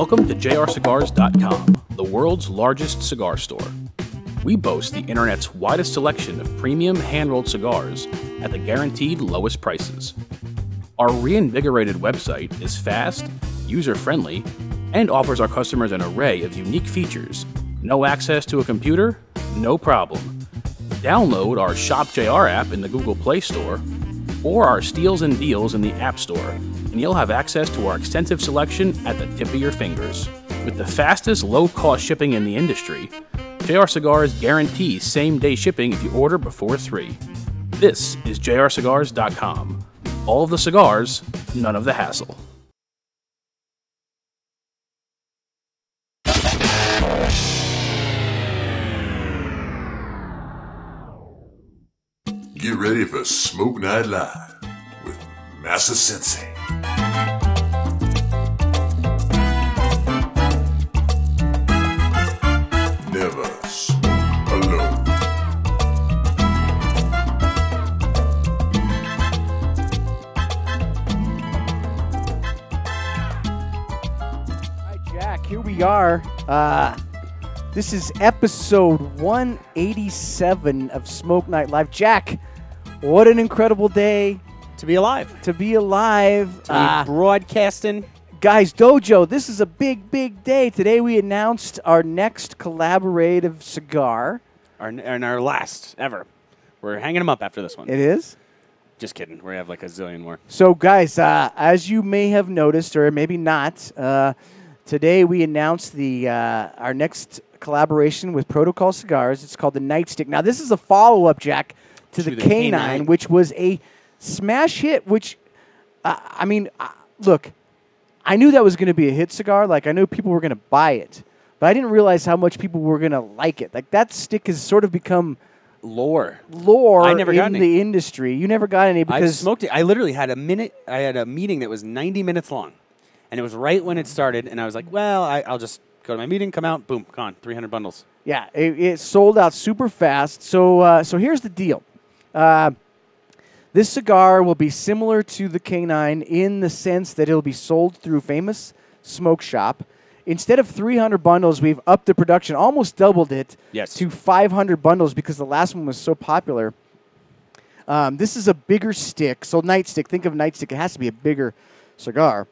Welcome to jrcigars.com, the world's largest cigar store. We boast the internet's widest selection of premium hand rolled cigars at the guaranteed lowest prices. Our reinvigorated website is fast, user friendly, and offers our customers an array of unique features. No access to a computer? No problem. Download our Shop JR app in the Google Play Store or our Steals and Deals in the App Store, and you'll have access to our extensive selection at the tip of your fingers. With the fastest low cost shipping in the industry, JR Cigars guarantees same day shipping if you order before 3. This is jrcigars.com. All of the cigars, none of the hassle. Get ready for Smoke Night Live with Massa Sensei. Are. Uh, this is episode 187 of Smoke Night Live. Jack, what an incredible day to be alive. to be alive. To be Uh, broadcasting. guys, Dojo, this is a big, big day. Today we announced our next collaborative cigar. Our, and our last ever. We're hanging them up after this one. It is. Just kidding. We have like a zillion more. So, guys, uh, as you may have noticed, or maybe not, uh, today we announced the uh, our next collaboration with Protocol Cigars. It's called the Nightstick. Now, this is a follow up, Jack, to, the, the K9, K9. which was a smash hit. Which, uh, I mean, uh, look, I knew that was going to be a hit cigar. Like, I knew people were going to buy it, but I didn't realize how much people were going to like it. Like, that stick has sort of become Lore. lore I never in got any. the industry. You never got any because I because smoked it. I literally had a minute. I had a meeting that was 90 minutes long. And it was right when it started. And I was like, well, I, I'll just go to my meeting, come out, boom, gone. 300 bundles. Yeah, it, it sold out super fast. So, uh, so here's the deal. Uh, this cigar will be similar to the K9 in the sense that it'll be sold through Famous Smoke Shop. Instead of 300 bundles, we've upped the production, almost doubled it Yes. to 500 bundles because the last one was so popular. Um, this is a bigger stick. So nightstick, think of nightstick. It has to be a bigger cigar.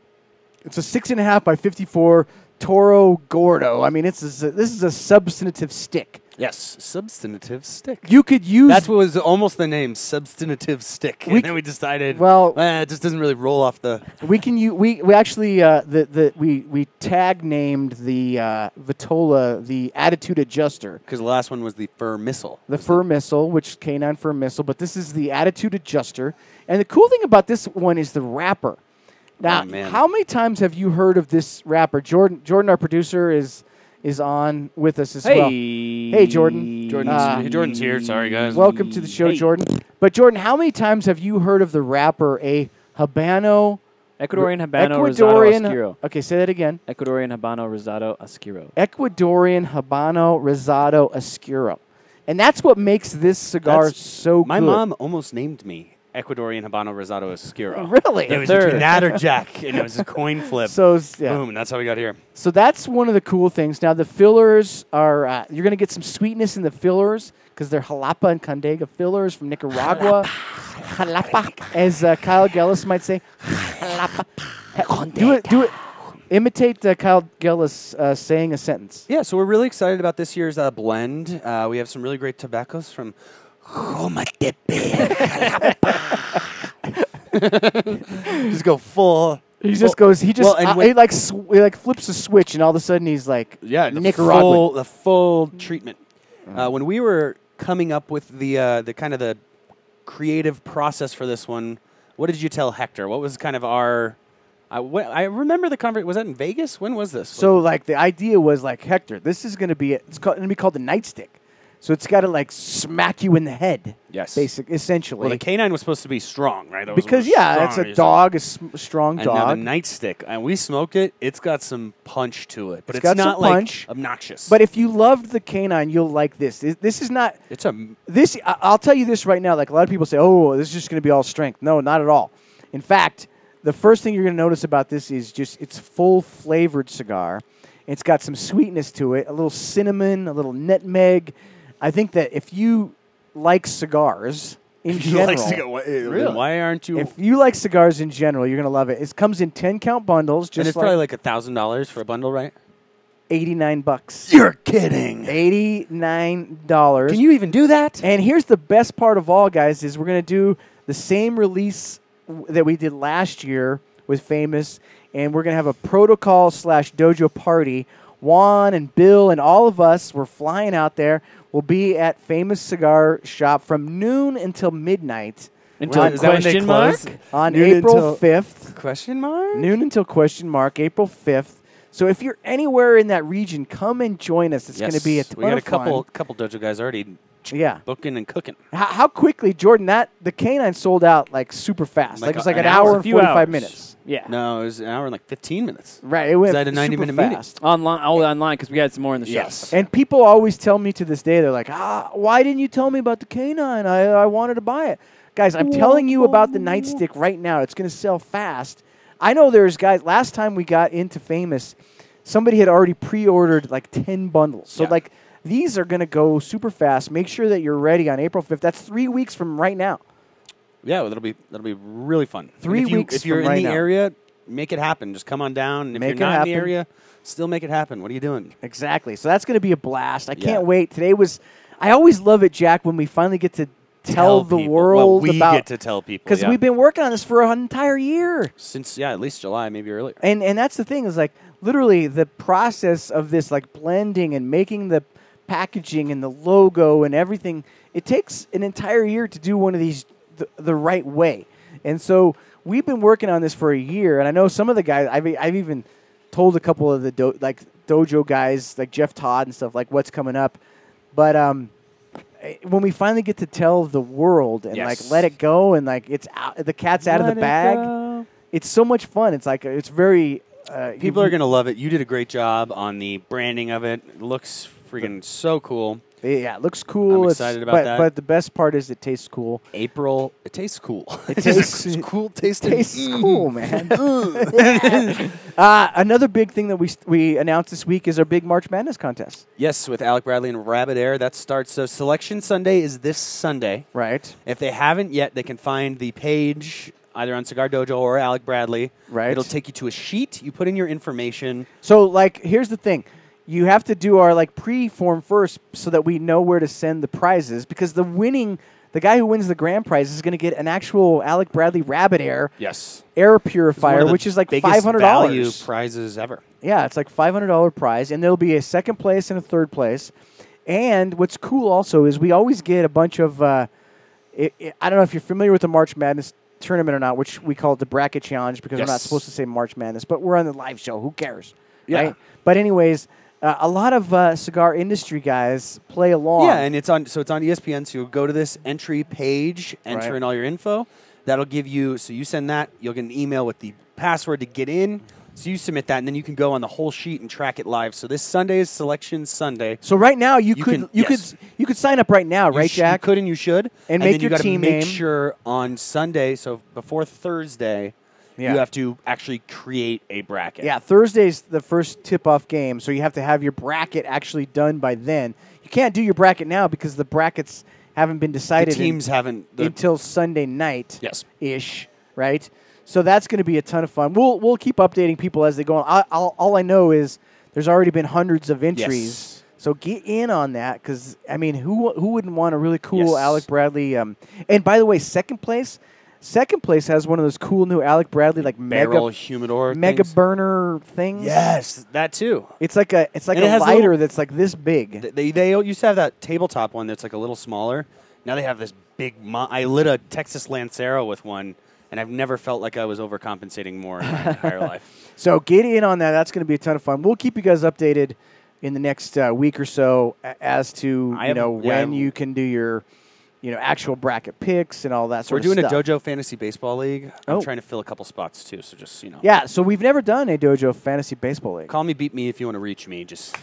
It's a six and a half by 54 Toro Gordo. I mean, it's a, this is a substantive stick. Yes. Substantive stick. You could use That's what was almost the name, substantive stick. We and then we decided, well- eh, it just doesn't really roll off the. we can you we, we actually uh, the, the we we tag named the uh, Vitola the attitude adjuster. Because the last one was the fur missile. The fur missile, which canine fur missile, but this is the attitude adjuster. And the cool thing about this one is the wrapper. Now, Oh, how many times have you heard of this wrapper? Jordan, Jordan, our producer, is is on with us as well. Hey, Jordan. Jordan's, Uh, Jordan's here. Sorry, guys. Welcome to the show, Hey. Jordan. But Jordan, how many times have you heard of the rapper a Habano? Ecuadorian Habano Ecuadorian. Rosado Oscuro. Okay, say that again. Ecuadorian Habano Rosado Oscuro. Ecuadorian Habano Rosado Oscuro. And that's what makes this cigar That's- so My good. mom almost named me Ecuadorian Habano Rosado Oscuro. Really? It was Third. between that or Jack, and it was a coin flip. So yeah. Boom, that's how we got here. So that's one of the cool things. Now the fillers are uh, you're going to get some sweetness in the fillers because they're jalapa and condega fillers from Nicaragua. jalapa, as uh, Kyle Gellis might say. Jalapa. Ha- do it. Do it. Imitate uh, Kyle Gellis uh, saying a sentence. Yeah, so we're really excited about this year's uh, blend. Uh, we have some really great tobaccos from Just go full. He just goes. He just. Well, and uh, when- he like sw- he like flips a switch, and all of a sudden he's like, Yeah, the Nicaraguan. full, the full treatment. Uh, when we were coming up with the uh, the kind of the creative process for this one, what did you tell Hector? What was kind of our? I, wh- I remember the conversation. Was that in Vegas? When was this? So like the idea was like Hector, this is going to be it's called, going to be called the nightstick. So it's got to like smack you in the head. Yes. Basic, essentially. well, the canine was supposed to be strong, right? That was- because yeah, strong. it's a dog, a sm- strong And now dog. the nightstick, and we smoked it. It's got some punch to it, but It's it's, got some not like punch. obnoxious. but if you loved the canine, you'll like this. This, this is not it's a this. I- I'll tell you this right now. Like a lot of people say, "Oh, this is just going to be all strength." No, not at all. In fact, the the first thing you're going to notice about this is just it's full flavored cigar. It's got some sweetness to it, a little cinnamon, a little nutmeg. I think that if you like cigars in general, Really? Why aren't you? if you like cigars in general, you're going to love it. It comes in 10 count bundles, and just it's like, probably like a thousand dollars for a bundle, right? 89 bucks. You're kidding. $89. Can you even do that? And here's the best part of all, guys, is we're going to do the same release w- that we did last year with Famous, and we're going to have a protocol slash dojo party. Juan and Bill and all of us, we're flying out there. We'll be at Famous Cigar Shop from noon until midnight Until Well, is that when they question mark? on Noon April 5th. Question mark? Noon until question mark, April 5th. So if you're anywhere in that region, come and join us. It's going to be a ton We got a couple fun. couple dojo guys already Yeah. booking and cooking. How, how quickly, Jordan? That the canine sold out like super fast. Like, Like it was like an, an hour hour. and forty five minutes. Yeah. No, it was an hour and like 15 minutes. Right. It went that a 90 super minute meeting? fast. Online, oh, online because we had some more in the shop. Yes. And people always tell me to this day, they're like, "Ah, why didn't you tell me about the canine? I, I wanted to buy it." Guys, I'm telling you about the nightstick right now. It's going to sell fast. I know there's guys. Last time we got into Famous, somebody had already pre-ordered like ten bundles. So Yeah. like these are going to go super fast. Make sure that you're ready on April 5th. That's three weeks from right now. Yeah, that'll be that'll be really fun. Three if you, weeks If you're in right the now. area, make it happen. Just come on down. And if Make you're not in the area, still make it happen. What are you doing? Exactly. So that's going to be a blast. I Yeah. can't wait. Today was. I always love it, Jack, when we finally get to tell, the people. world well, we about get to tell people because yeah. we've been working on this for an entire year. since yeah, at least July, maybe earlier. And and that's the thing is like literally the process of this like blending and making the packaging and the logo and everything. It takes an entire year to do one of these the, the right way. And so we've been working on this for a year. And I know some of the guys. I've I've even told a couple of the do, like dojo guys like Jeff Todd and stuff like what's coming up. But um, eh, when we finally get to tell the world and like let it go and like it's out, the cat's out of the bag go. it's so much fun. It's like it's very uh, People you- are gonna love it. You did a great job on the branding of it. It looks freaking so cool. Yeah, it looks cool. I'm It's- excited about but, that. But the best part is it tastes cool. April, it tastes cool. It tastes It's cool It tastes Mm. cool, man. uh, another big thing that we we announced this week is our big March Madness contest. Yes, with Alec Bradley and Rabbit Air. That starts. So Selection Sunday is this Sunday. Right. If they haven't yet, they can find the page either on Cigar Dojo or Alec Bradley. Right. It'll take you to a sheet. You put in your information. So like, here's the thing. You have to do our like pre-form first, so that we know where to send the prizes. Because the winning, the guy who wins the grand prize is going to get an actual Alec Bradley Rabbit Air Yes. air purifier, which is like five hundred value dollars. prizes ever. Yeah, it's like five hundred dollar prize, and there'll be a second place and a third place. And what's cool also is we always get a bunch of. Uh, i i I don't know if you're familiar with the March Madness tournament or not, which we call it the bracket challenge because we're not supposed to say March Madness, but we're on the live show. Who cares? Yeah. Right? But anyways, uh, a lot of uh, cigar industry guys play along. Yeah, and it's on. So it's on ESPN. So you go to this entry page, enter Right. in all your info. That'll give you. So you send that. You'll get an email with the password to get in. So you submit that, and then you can go on the whole sheet and track it live. So this Sunday is Selection Sunday. so right now you, You could can- you yes. could you could sign up right now, You right, sh- Jack? You could and you should. And And, make you your gotta team make name. sure on Sunday, so before Thursday, Yeah. you have to actually create a bracket. Yeah, Thursday's the first tip-off game, so you have to have your bracket actually done by then. You can't do your bracket now because the brackets haven't been The decided in- teams haven't. The, until Sunday night. Yes. ish, right? So that's going to be a ton of fun. We'll we'll keep updating people as they go on. I, I'll, all I know is there's already been hundreds of entries. Yes. So get in on that because I mean, who who wouldn't want a really cool Yes. Alec Bradley? Um, and by the way, second place, second place has one of those cool new Alec Bradley like barrel mega humidor. mega things. burner things. Yes, that too. It's like a it's like And a has lighter little- that's like this big. They they used to have that tabletop one that's like a little smaller. Now they have this big. Mo- I lit a Texas Lancero with one, and I've never felt like I was overcompensating more in my entire life. So get in on that. That's going to be a ton of fun. We'll keep you guys updated in the next uh, week or so as to I you have- know yeah, when I- you can do your you know actual bracket picks and all that sort We're of stuff. We're doing a dojo fantasy baseball league. I'm Oh. trying to fill a couple spots too. So just you know, Yeah, so we've never done a dojo fantasy baseball league. call me, beat me if you want to reach me. Just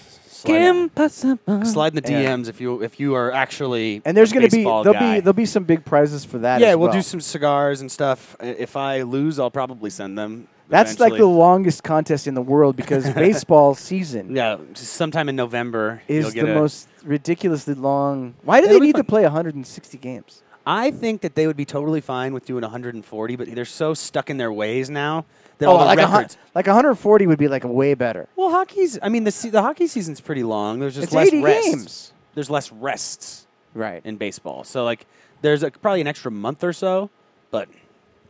impossible. Slide in the Yeah. DMs if you if you are actually And there's going to be there'll guy. be there'll be some big prizes for that. yeah, as we'll well. do some cigars and stuff. If I lose, I'll probably send them. That's like the eventually. longest contest in the world because baseball season yeah. just Sometime in November you'll is get the a- most ridiculously long. Why do they be need to fun. play 160 games? I think that they would be totally fine with doing 140, but they're so stuck in their ways now that Oh, all the like a, hun- records. like 140 would be like a way better. well, hockey's. I mean, the se- the hockey season's pretty long. There's just It's less 80 rests. games. There's less rests Right. in baseball, so like there's a, probably an extra month or so, but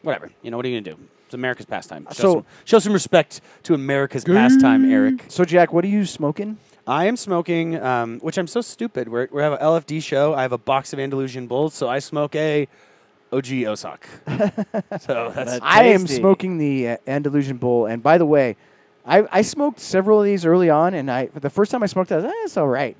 whatever. You know what are you gonna do? It's America's pastime. Show, So- some, show some respect to America's pastime, Eric. So Jack, what are you smoking? I am smoking, um, which I'm so stupid. We're, we have an LFD show. I have a box of Andalusian Bulls, so I smoke a OG Osaka. so that's That- I am Tasty. smoking the uh, Andalusian Bull, and by the way, I, I smoked several of these early on, and I the first time I smoked it, I was like, eh, it's all right,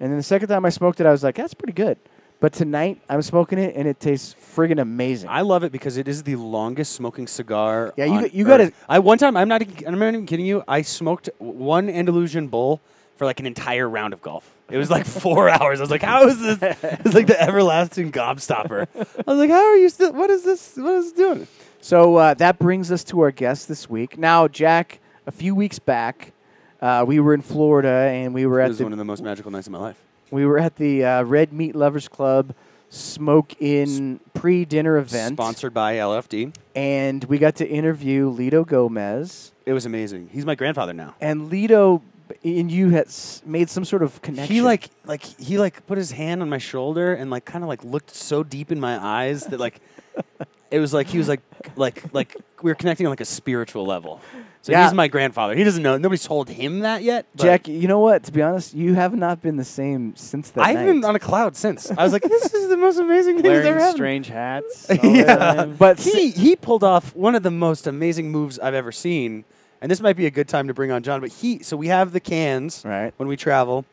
and then the second time I smoked it, I was like, that's pretty good. But tonight I'm smoking it, and it tastes friggin' amazing. I love it because it is the longest smoking cigar. Yeah, you on got- you gotta- I one time. I'm not. I'm not even kidding you. I smoked one Andalusian Bull for like an entire round of golf. It was like four hours. I was like, "How is this?" It's like the everlasting gobstopper. I was like, "How are you still? What is this? What is this doing?" So uh, that brings us to our guest this week. Now, Jack, a few weeks back, uh, we were in Florida, and we were It at was the one of the most magical nights of my life. We were at the uh, Red Meat Lovers Club Smoke Inn pre-dinner event, Sponsored by LFD. and we got to interview Lito Gomez. It was amazing. He's my grandfather now. And Lito and you had made some sort of connection. He like like he like put his hand on my shoulder and like kind of like looked so deep in my eyes that like it was like he was like like like we were connecting on like a spiritual level. So Yeah. he's my grandfather. He doesn't know. Nobody's told him that yet. but Jack. You know what? To be honest, you have not been the same since that I've night. been on a cloud since. I was like, this is the most amazing thing that's ever Wearing strange hats. all yeah, time. But he he pulled off one of the most amazing moves I've ever seen. And this might be a good time to bring on John. But he, so we have the cans Right. when we travel,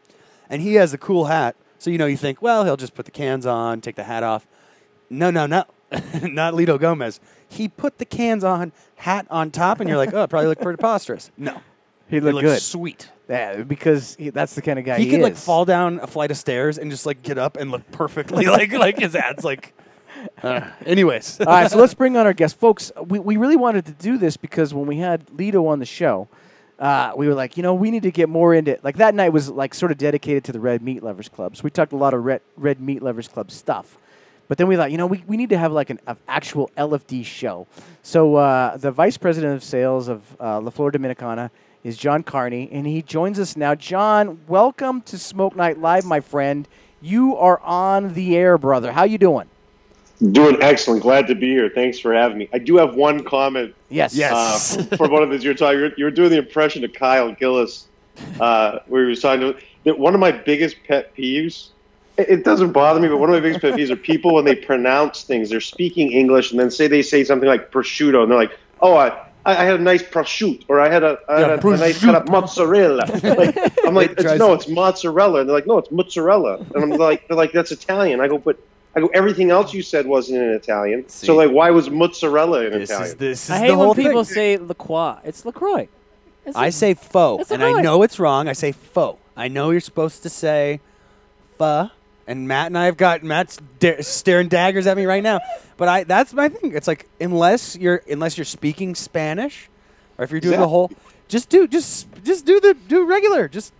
and he has the cool hat. So you know, you think, well, he'll just put the cans on, take the hat off. No, no, no, not Lito Gomez. He put the cans on, hat on top, and you're like, oh, it probably looked preposterous. No, he it looked looked good. sweet. Yeah, because he, that's the kind of guy he he, could like fall down a flight of stairs and just like get up and look perfectly like like his hat's like. Uh, anyways, All right, so let's bring on our guest, folks. We, we really wanted to do this because when we had Lito on the show, uh, we were like, you know, we need to get more into like that night was like sort of dedicated to the Red Meat Lovers Club. So we talked a lot of Red Red Meat Lovers Club stuff. But then we thought, you know, we, we need to have like an a actual LFD show. So uh, the vice president of sales of uh, La Flor Dominicana is John Carney, and he joins us now. John, welcome to Smoke Night Live, my friend. You are on the air, brother. How you doing? Doing excellent. Glad to be here. Thanks for having me. I do have one comment Yes. Yes. uh, for one of these. You're talking. You're, you're doing the impression of Kyle Gillis, uh, where he was talking to. That one of my biggest pet peeves. It, it doesn't bother me, but one of my biggest pet peeves are people when they pronounce things. They're speaking English and then say they say something like prosciutto, and they're like, "Oh, I." I I had a nice prosciutto, or I had a, I had Yeah, a, a nice kind of mozzarella. Like, I'm like, It it's, no, it's mozzarella. And they're like, no, it's mozzarella. And I'm like, they're like, that's Italian. I go, but I go, everything else you said wasn't in Italian. See. So like, why was mozzarella in this Italian? is this is I the hate whole when people thing. say LaCroix. It's LaCroix. It's I a- say faux, and I know it's wrong. I say faux. I know you're supposed to say pho, and Matt and I have got Matt's da- staring daggers at me right now. But I that's my thing. It's like unless you're unless you're speaking Spanish, or if you're doing the whole, just do just just do the do regular, just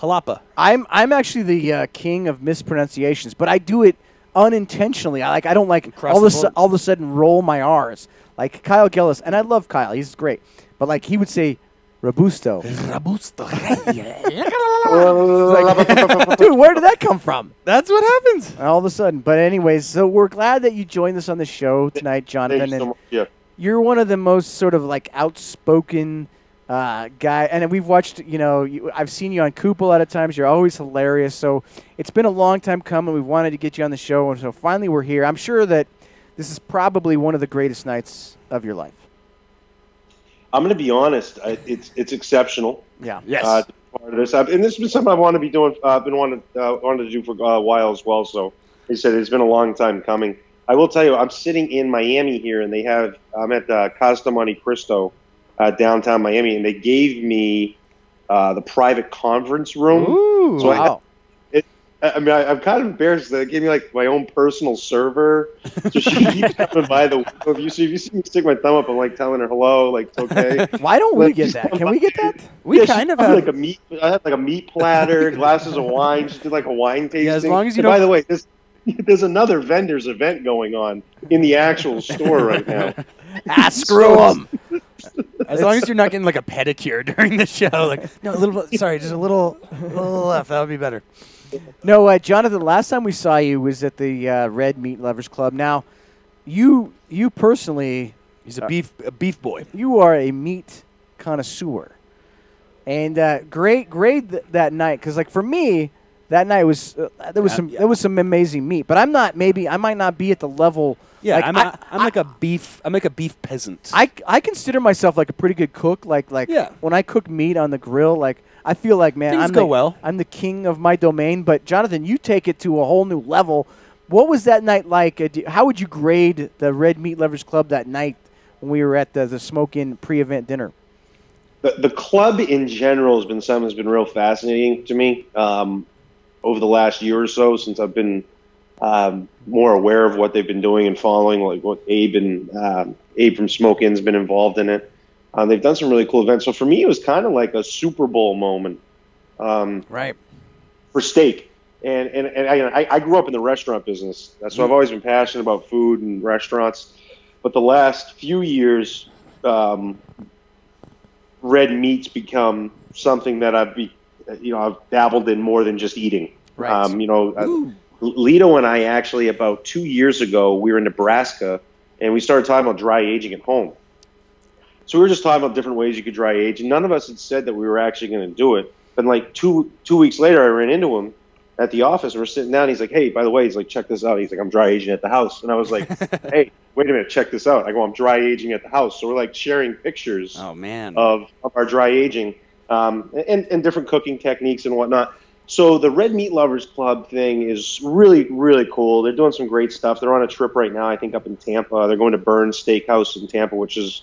jalapa. I'm I'm actually the uh, king of mispronunciations, but I do it unintentionally. I like I don't like Across all the of su- all of a sudden roll my R's. Like Kyle Gillis, and I love Kyle. He's great, but like he would say robusto. Like, Dude, where did that come from? That's what happens. All of a sudden. But anyways, so we're glad that you joined us on the show tonight, Jonathan. Thank you so and much. Yeah. you're one of the most sort of like outspoken uh, guy, and we've watched. You know, you, I've seen you on Coop a lot of times. You're always hilarious. So it's been a long time coming. We wanted to get you on the show, and so finally we're here. I'm sure that this is probably one of the greatest nights of your life. I'm going to be honest. I, it's it's exceptional. Yeah. Yes. Uh, part of this, I've, and this has been something I want to be doing. Uh, I've been wanted uh, wanted to do for a while as well. So he said it's been a long time coming. I will tell you, I'm sitting in Miami here, and they have. I'm at uh, Costa Monte Cristo, uh, downtown Miami, and they gave me uh, the private conference room. Ooh, So I had- Wow. I mean, I, I'm kind of embarrassed that they gave me like my own personal server. So she keeps coming by the window. If you see, if you see me stick my thumb up, I'm like telling her hello, like it's okay. Why don't we Like, get that? Can we get that? we Yeah, kind of have. like a meat. I had like a meat platter, glasses of wine. She did like a wine tasting. as long as you by the way, this there's another vendors event going on in the actual store right now. Ah, screw them. As long as you're not getting like a pedicure during the show, like no, a little. Sorry, just a little, a little left. That would be better. No, uh, Jonathan. Last time we saw you was at the uh, Red Meat Lovers Club. Now, you you personally, He's a beef, a beef boy. you are a meat connoisseur, and uh, great grade th- that night because, like, for me, that night was uh, there was Yeah, some yeah. there was some amazing meat. But I'm not maybe I might not be at the level. Yeah, like, I'm, I, a, I'm like a beef. I'm like a beef peasant. I, I consider myself like a pretty good cook. Like like Yeah. when I cook meat on the grill, like I feel like man, Things I'm go the, well. I'm the king of my domain. But Jonathan, you take it to a whole new level. What was that night like? Uh, How would you grade the Red Meat Lovers Club that night when we were at the, the Smoke Inn pre-event dinner? The, the club in general has been something that's been real fascinating to me um, over the last year or so since I've been um, more aware of what they've been doing and following, like what Abe and um, Abe from Smoke Inn's been involved in it. Uh, they've done some really cool events. So for me, it was kind of like a Super Bowl moment um, right. for steak. And and, and I, I grew up in the restaurant business, so I've always been passionate about food and restaurants. But the last few years, um, red meat's become something that I've be, you know I've dabbled in more than just eating. Right. Um, you know, uh, Lito and I actually about two years ago we were in Nebraska and we started talking about dry aging at home. So we were just talking about different ways you could dry age, and none of us had said that we were actually going to do it. But like two two weeks later, I ran into him at the office. and We're sitting down. He's like, "Hey, by the way," he's like, "Check this out." He's like, "I'm dry aging at the house," and I was like, "Hey, wait a minute, check this out." I go, "I'm dry aging at the house." So we're like sharing pictures Oh man. of, of our dry aging um, and, and different cooking techniques and whatnot. So the Red Meat Lovers Club thing is really, really cool. They're doing some great stuff. They're on a trip right now, I think, up in Tampa. They're going to Bern's Steakhouse in Tampa, which is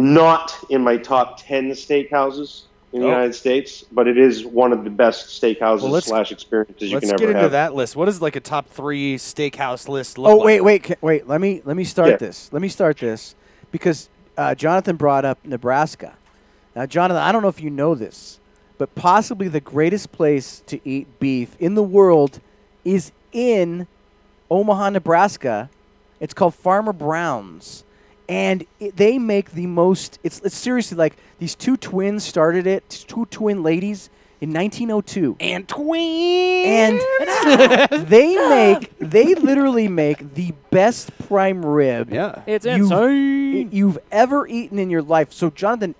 not in my top 10 steakhouses in the Oh. United States, but it is one of the best steakhouses Well, let's- slash experiences you Let's can get ever into have. that list. What is like a top three steakhouse list look Oh like? wait, wait, wait. Let me let me start Yeah. this. Let me start this because uh, Jonathan brought up Nebraska. Now, Jonathan, I don't know if you know this, but possibly the greatest place to eat beef in the world is in Omaha, Nebraska. It's called Farmer Brown's, and it, they make the most. It's, it's seriously like these two twins started it. Two twin ladies in 1902 And twin. and they make they literally make the best prime rib yeah. It's you've, insane. you've ever eaten in your life. So Jonathan,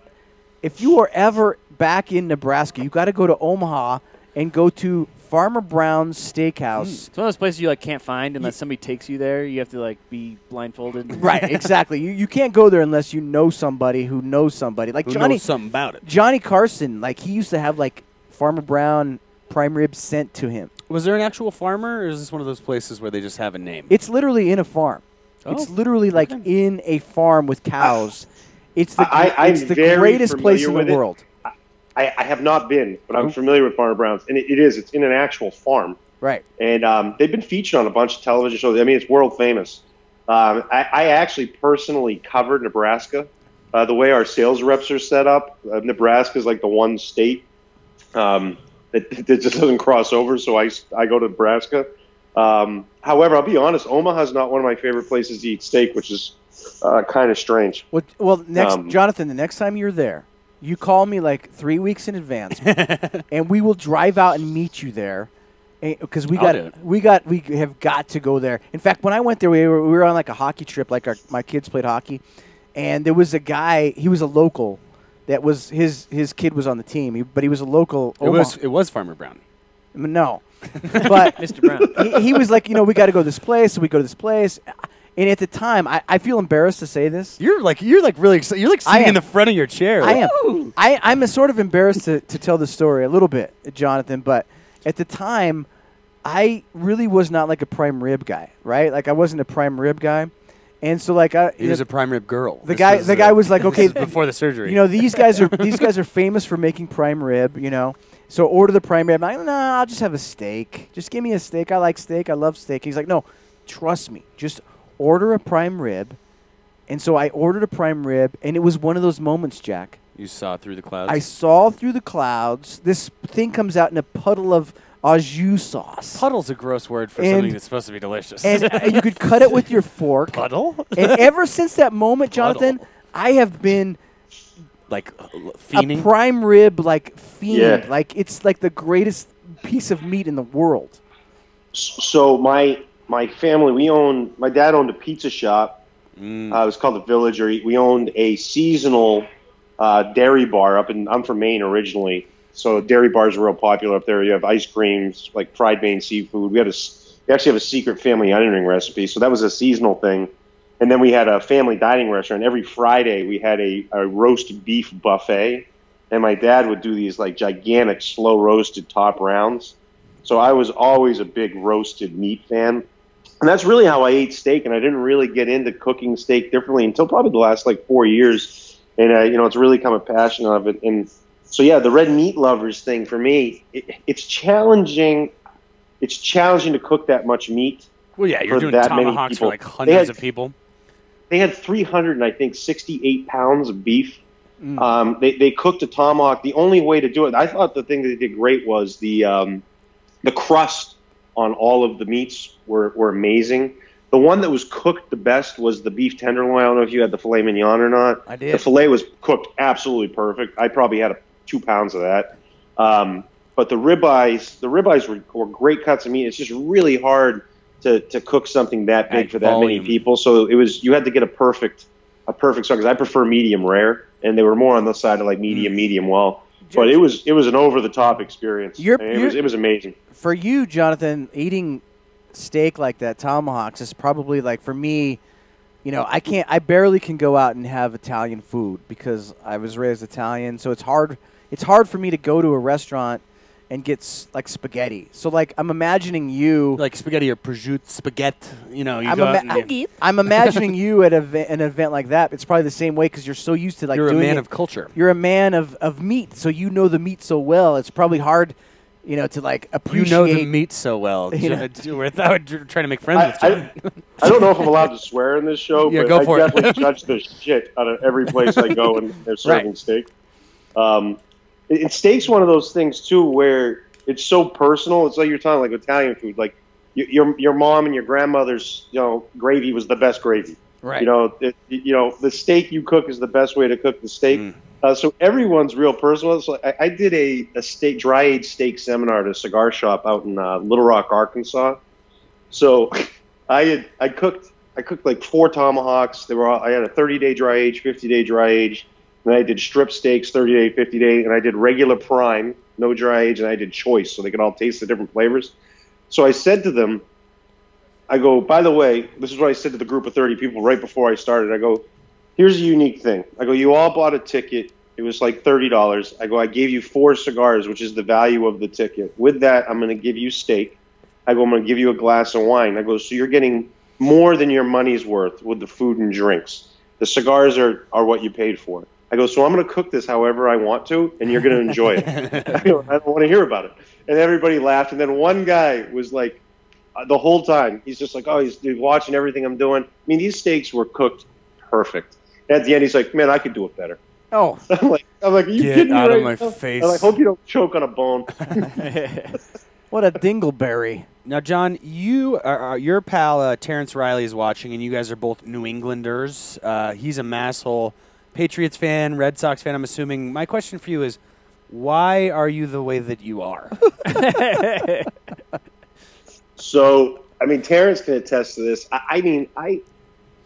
if you are ever back in Nebraska, you got to go to Omaha and go to Farmer Brown's Steakhouse. Hmm. It's one of those places you like can't find unless somebody takes you there. You have to like be blindfolded. Right, exactly. You, you can't go there unless you know somebody who knows somebody. Like Who Johnny knows something about it? Johnny Carson, like he used to have like Farmer Brown prime rib sent to him. Was there an actual farmer, or is this one of those places where they just have a name? It's literally in a farm. It's Oh, literally like in a farm with cows. It's the I- I'm it's the greatest place in the world. it. I, I have not been, but I'm Oh. familiar with Farmer Brown's, and it, it is. It's in an actual farm. Right. and um, they've been featured on a bunch of television shows. I mean, it's world famous. Um, I, I actually personally covered Nebraska. Uh, the way our sales reps are set up, uh, Nebraska is like the one state um, that, that just doesn't cross over. So I, I go to Nebraska. Um, however, I'll be honest, Omaha is not one of my favorite places to eat steak, which is uh, kind of strange. Well, well, next, Um, Jonathan, the next time you're there, you call me like three weeks in advance, and we will drive out and meet you there. Eh, because we I'll got do it. we got we have got to go there. In fact, when I went there, we were, we were on like a hockey trip. Like our my kids played hockey, and there was a guy. He was a local. That was his his kid was on the team, he, but he was a local. it was it was Farmer Brown. No, but Mr. Brown. he, he was like, you know, we got to go to this place, so we go to this place. And at the time, I, I feel embarrassed to say this. You're like you're like really excited. You're like I sitting in am. the front of your chair. I am. I, I'm a sort of embarrassed to, to tell the story a little bit, Jonathan, but at the time, I really was not like a prime rib guy, right? Like I wasn't a prime rib guy. And so like I, He was know, a prime rib girl. the This guy was, the guy was like, okay, before the surgery. you know these guys are these guys are famous for making prime rib. You know, so order the prime rib. I'm like, no, I'll just have a steak. Just give me a steak. I like steak. I love steak. He's like, no, trust me. Just order a prime rib. And so I ordered a prime rib, and it was one of those moments, Jack. You saw through the clouds. I saw through the clouds. This thing comes out in a puddle of au jus sauce. Puddle's a gross word for And- something that's supposed to be delicious. and you could cut it with your fork. puddle. And ever since that moment, Jonathan, Puddle. I have been like uh, a prime rib like fiend. Yeah. Like it's like the greatest piece of meat in the world. So my my family, we owned. My dad owned a pizza shop. Mm. Uh, it was called the Villager. We owned a seasonal uh, dairy bar up in. I'm from Maine originally, so dairy bars are real popular up there. You have ice creams, like fried Maine seafood. We had a. We actually have a secret family onion ring recipe, so that was a seasonal thing. And then we had a family dining restaurant. Every Friday, we had a, a roast beef buffet, and my dad would do these like gigantic slow roasted top rounds. So I was always a big roasted meat fan. And that's really how I ate steak, and I didn't really get into cooking steak differently until probably the last like four years. And uh, you know, it's really become a passion of it. And so, yeah, the red meat lovers thing for me, it, it's challenging. It's challenging to cook that much meat. well, yeah, you're doing that many tomahawks for like hundreds had- of people. They had 300, and I think 68 pounds of beef. Mm. Um, they, they cooked a tomahawk. The only way to do it, I thought the thing that they did great was the um, the crust on all of the meats were, were amazing. The one that was cooked the best was the beef tenderloin. I don't know if you had the filet mignon or not. I did. The filet was cooked absolutely perfect. I probably had a, two pounds of that. Um, but the ribeyes, the ribeyes were, were great cuts of meat. It's just really hard to, to cook something that big At for that volume. many people. So it was you had to get a perfect a perfect size. 'cause I prefer medium rare, and they were more on the side of like Mm. medium medium well. But it was it was an over the top experience. You're- I mean, it was it was amazing. For you, Jonathan, eating steak like that, tomahawks, is probably like for me. You know, I can't. I barely can go out and have Italian food because I was raised Italian. So it's hard. It's hard for me to go to a restaurant and get s- like spaghetti. So like I'm imagining you. Like spaghetti or prosciutto spaghetti. You know, you I'm, go ima- and you- I'm imagining you at a, an event like that. It's probably the same way because you're so used to like you're a doing man it. of culture. you're a man of, of meat, so you know the meat so well. It's probably hard, you know, to like You know the meat so well. You know. Ju- Without trying to make friends I, with you. I, I don't know if I'm allowed to swear in this show, Yeah, but go I for it. definitely judge the shit out of every place I go and they're serving Right. steak. Um, it, steak's one of those things too where it's so personal. It's like you're talking like Italian food. Like your your mom and your grandmother's you know gravy was the best gravy. Right. You know, it, you know the steak you cook is the best way to cook the steak. Mm. Uh, so everyone's real personal. So I, I did a, a steak dry aged steak seminar at a cigar shop out in uh, Little Rock, Arkansas. So I had I cooked I cooked like four tomahawks. They were all, I had a 30 day dry age, 50 day dry age, and I did strip steaks, 30 day, 50 day, and I did regular prime, no dry age, and I did choice, so they could all taste the different flavors. So I said to them, I go, by the way, this is what I said to the group of 30 people right before I started. I go, here's a unique thing. I go, you all bought a ticket. It was like $30. I go, I gave you four cigars, which is the value of the ticket. With that, I'm going to give you steak. I go, I'm going to give you a glass of wine. I go, so you're getting more than your money's worth with the food and drinks. The cigars are, are what you paid for. I go, so I'm going to cook this however I want to, and you're going to enjoy it. I, go, I don't want to hear about it. And everybody laughed. And then one guy was like, uh, the whole time, he's just like, oh, he's, he's watching everything I'm doing. I mean, these steaks were cooked perfect. At the end, he's like, man, I could do it better. Oh, I'm like, I'm like, you Get kidding me out of my now? face. I'm like, hope you don't choke on a bone. what a dingleberry! Now, John, you are, are your pal uh, Terrence Riley is watching, and you guys are both New Englanders. Uh, he's a masshole, Patriots fan, Red Sox fan. I'm assuming. My question for you is, why are you the way that you are? So, I mean, Terrence can attest to this. I, I mean, I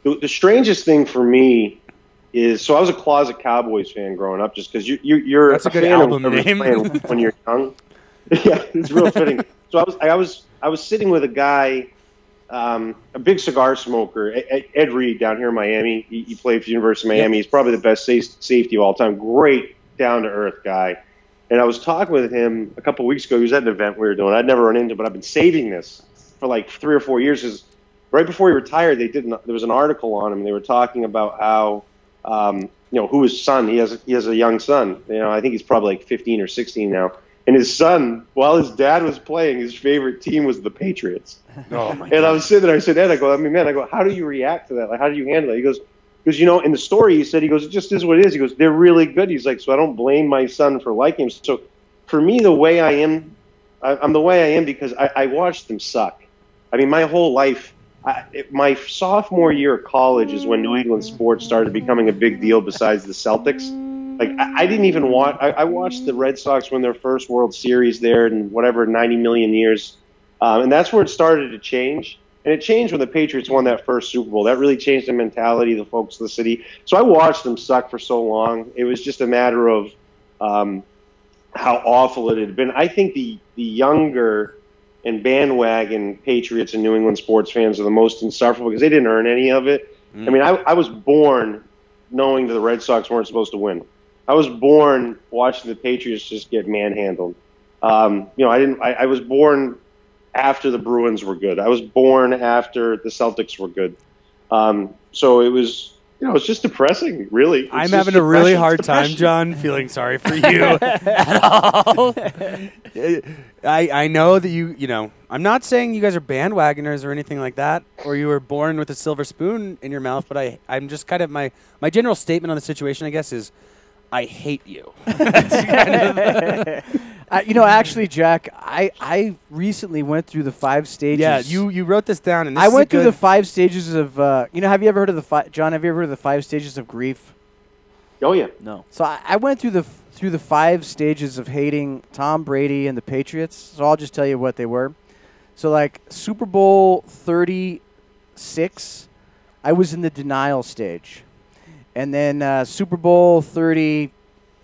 the, the strangest thing for me is so I was a closet Cowboys fan growing up, just because you, you you're That's a good fan album of whoever's name. when you're young. yeah, it's real fitting. So I was I was I was sitting with a guy, um, a big cigar smoker, Ed, Ed Reed down here in Miami. He, he played for the University of Miami. He's probably the best safety of all time. Great down to earth guy. And I was talking with him a couple weeks ago. He was at an event we were doing. I'd never run into, but I've been saving this for like three or four years. Is right before he retired, they did. An, there was an article on him. and They were talking about how, um, you know, who his son. He has he has a young son. You know, I think he's probably like 15 or 16 now. And his son, while his dad was playing, his favorite team was the Patriots. Oh my And I was sitting there, I said, Ed, I go, I mean, man, I go, how do you react to that? Like, how do you handle it? He goes, because, you know, in the story, he said, he goes, it just is what it is. He goes, they're really good. He's like, so I don't blame my son for liking him. So for me, the way I am, I, I'm the way I am because I, I watched them suck. I mean, my whole life, I, it, my sophomore year of college is when New England sports started becoming a big deal besides the Celtics. Like, I, I didn't even want. I, I watched the Red Sox win their first World Series there in whatever, 90 million years. Um, and that's where it started to change. And it changed when the Patriots won that first Super Bowl. That really changed the mentality of the folks of the city. So I watched them suck for so long. It was just a matter of um, how awful it had been. I think the, the younger and bandwagon Patriots and New England sports fans are the most insufferable because they didn't earn any of it. I mean, I, I was born knowing that the Red Sox weren't supposed to win. I was born watching the Patriots just get manhandled. Um, you know, I didn't. I, I was born after the Bruins were good. I was born after the Celtics were good. Um, so it was, you know, it's just depressing. Really, It's I'm having a really hard time. John, feeling sorry for you at all. I, I know that you, you know, I'm not saying you guys are bandwagoners or anything like that, or you were born with a silver spoon in your mouth, but I, I'm just kind of, my, my general statement on the situation, I guess, is I hate you. Uh, you know, actually, Jack, I, I recently went through the five stages. yeah, you, you wrote this down, and this I went through the five stages of. Uh, you know, have you ever heard of the five? John, have you ever heard of the five stages of grief? Oh yeah, No. So I, I went through the f- through the five stages of hating Tom Brady and the Patriots. So I'll just tell you what they were. So like Super Bowl thirty six, I was in the denial stage, and then uh, Super Bowl thirty,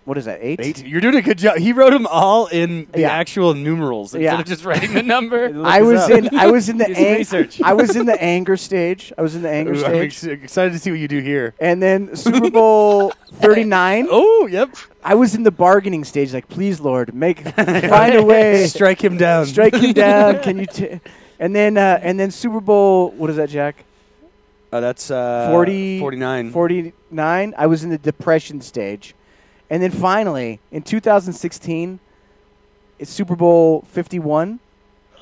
what is that eight? Eight. You're doing a good job. He wrote them all in the Yeah. actual numerals instead Yeah. of just writing the number. I was in I was in the Do some ang- research. I was in the anger stage. I was in the anger Ooh, I'm stage, excited to see what you do here. and then Super Bowl thirty nine. Oh, yep. I was in the bargaining stage. Like, please, Lord, make find a way. Strike him down. strike him down. Can you? T-? And then uh, and then Super Bowl. What is that, Jack? Oh, that's uh, 40, 49. 49. I was in the depression stage, and then finally in 2016, it's Super Bowl 51.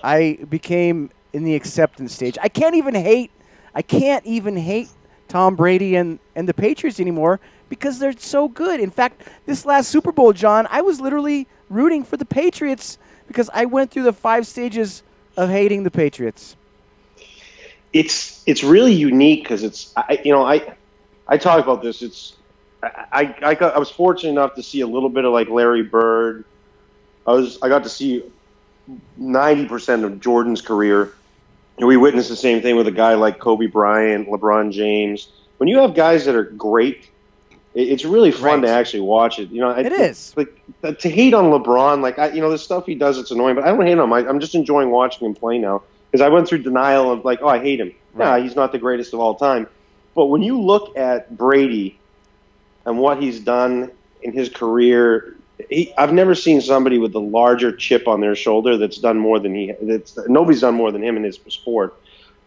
I became in the acceptance stage. I can't even hate. I can't even hate Tom Brady and and the Patriots anymore because they're so good. In fact, this last Super Bowl, John, I was literally rooting for the Patriots because I went through the five stages of hating the Patriots. It's it's really unique because it's I you know I I talk about this. It's I I, got, I was fortunate enough to see a little bit of like Larry Bird. I was I got to see ninety percent of Jordan's career. And we witnessed the same thing with a guy like Kobe Bryant, LeBron James. When you have guys that are great, it, it's really fun Right. to actually watch it. You know, It I, is. like to hate on LeBron. Like I, you know, the stuff he does, it's annoying. But I don't hate on him. I, I'm just enjoying watching him play now because I went through denial of like, oh, I hate him. Nah, he's not the greatest of all time. But when you look at Brady and what he's done in his career, he, I've never seen somebody with a larger chip on their shoulder that's done more than he. That's nobody's done more than him in his sport.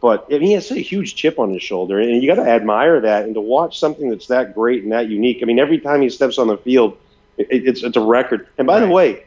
But I mean, he has a huge chip on his shoulder, and you got to admire that. And to watch something that's that great and that unique. I mean, every time he steps on the field, it, it's it's a record. And by the way,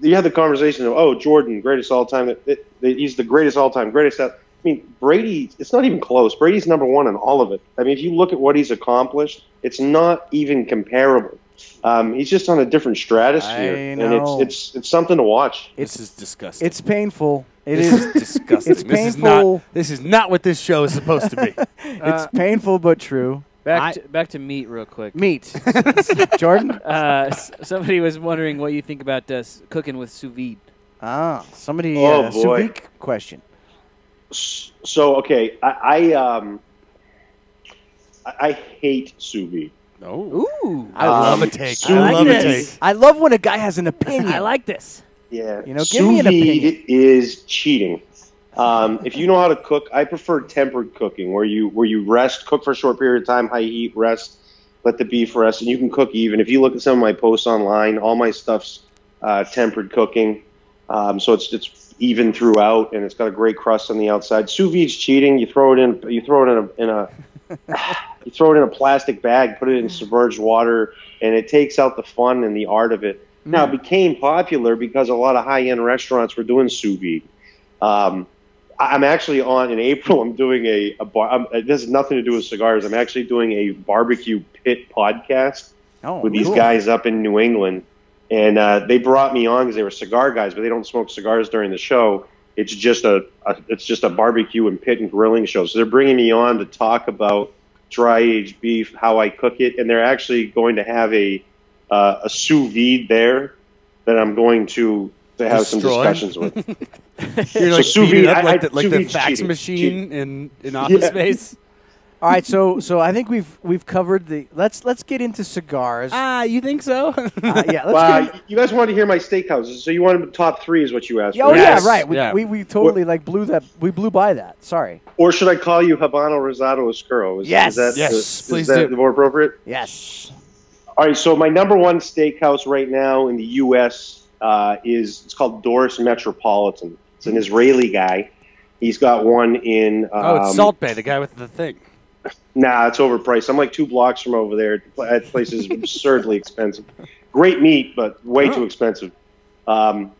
you had the conversation of oh Jordan, greatest all time. That, that, that he's the greatest all time, greatest. That, I mean, Brady. It's not even close. Brady's number one in all of it. I mean, if you look at what he's accomplished, it's not even comparable. Um, he's just on a different stratosphere, and it's it's it's something to watch. This is disgusting. It's painful. It this is. is disgusting. it's this is painful. not. This is not what this show is supposed to be. it's painful but true. Back I- to, back to meat real quick. Meat, Jordan. Uh, s- somebody was wondering what you think about uh, s- cooking with sous vide. Ah, somebody. Oh, uh, boy. Sous vide question. So okay, I, I um, I, I hate sous vide. Oh, Ooh, I Um, love a take. sous I love a take. I love when a guy has an opinion. I like this. Yeah, You know, give sous me an vide opinion. is cheating. Um, if you know how to cook, I prefer tempered cooking, where you where you rest, cook for a short period of time, high heat, rest, let the beef rest, and you can cook even. If you look at some of my posts online, all my stuff's uh, tempered cooking, um, so it's it's even throughout, and it's got a great crust on the outside. Sous vide's cheating. You throw it in. You throw it in a, in a you throw it in a plastic bag, put it in submerged water, and it takes out the fun and the art of it. Now it became popular because a lot of high end restaurants were doing sous vide. Um, I'm actually on in April. I'm doing a, a bar. I'm, this has nothing to do with cigars. I'm actually doing a barbecue pit podcast Oh, with these cool. guys up in New England, and uh, they brought me on because they were cigar guys, but they don't smoke cigars during the show. It's just a, a it's just a barbecue and pit and grilling show. So they're bringing me on to talk about dry aged beef, how I cook it, and they're actually going to have a uh, a sous vide there that I'm going to to have some discussions with. You're like sous beating vide, up I- like I- the, like the fax cheating. machine in, in Office Yeah. Space. All right, so so I think we've we've covered the. Let's let's get into cigars. Ah, you think so? Uh, yeah, let's Wow, get in- you guys wanted to hear my steakhouses, so you wanted the top three is what you asked. oh for. Yes. yeah, right. We, Yeah. we we totally like blew that. We blew by that. Sorry. Or should I call you Habano Rosado Oscuro? Is, Yes. is that, Yes, is, please that do. more appropriate? Yes. All right, so my number one steakhouse right now in the U.S. Uh, is it's called Doris Metropolitan. It's an Israeli guy. He's got one in. Um, oh, it's Salt Bae, the guy with the thing. Nah, it's overpriced. I'm like two blocks from over there. That place is absurdly expensive. Great meat, but way too expensive. Um,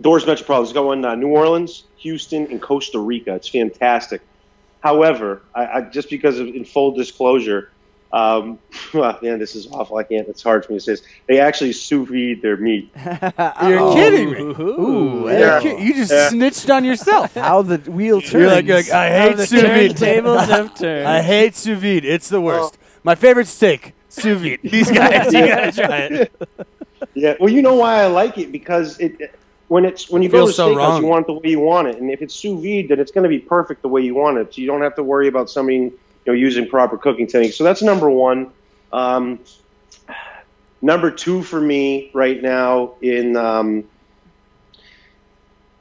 Doris Metropolitan. It's got one in uh, New Orleans, Houston, and Costa Rica. It's fantastic. However, I, I, just because of in full disclosure, um, well, man, this is awful. I can't. It's hard for me to say this. They actually sous vide their meat. You're kidding me. Ooh, You're Yeah. ki- You just Yeah. snitched on yourself. How the wheel turns. You're like, you're like, I hate the sous vide. turntables have turned. I hate sous vide. It's the worst. My favorite steak, sous vide. These guys, you gotta try it. Yeah. Well, you know why I like it because it when it's when you It go to so steakhouse, you want it the way you want it, and if it's sous vide, then it's going to be perfect the way you want it. So you don't have to worry about somebody you know using proper cooking techniques. So that's number one. Um, number two for me right now in um,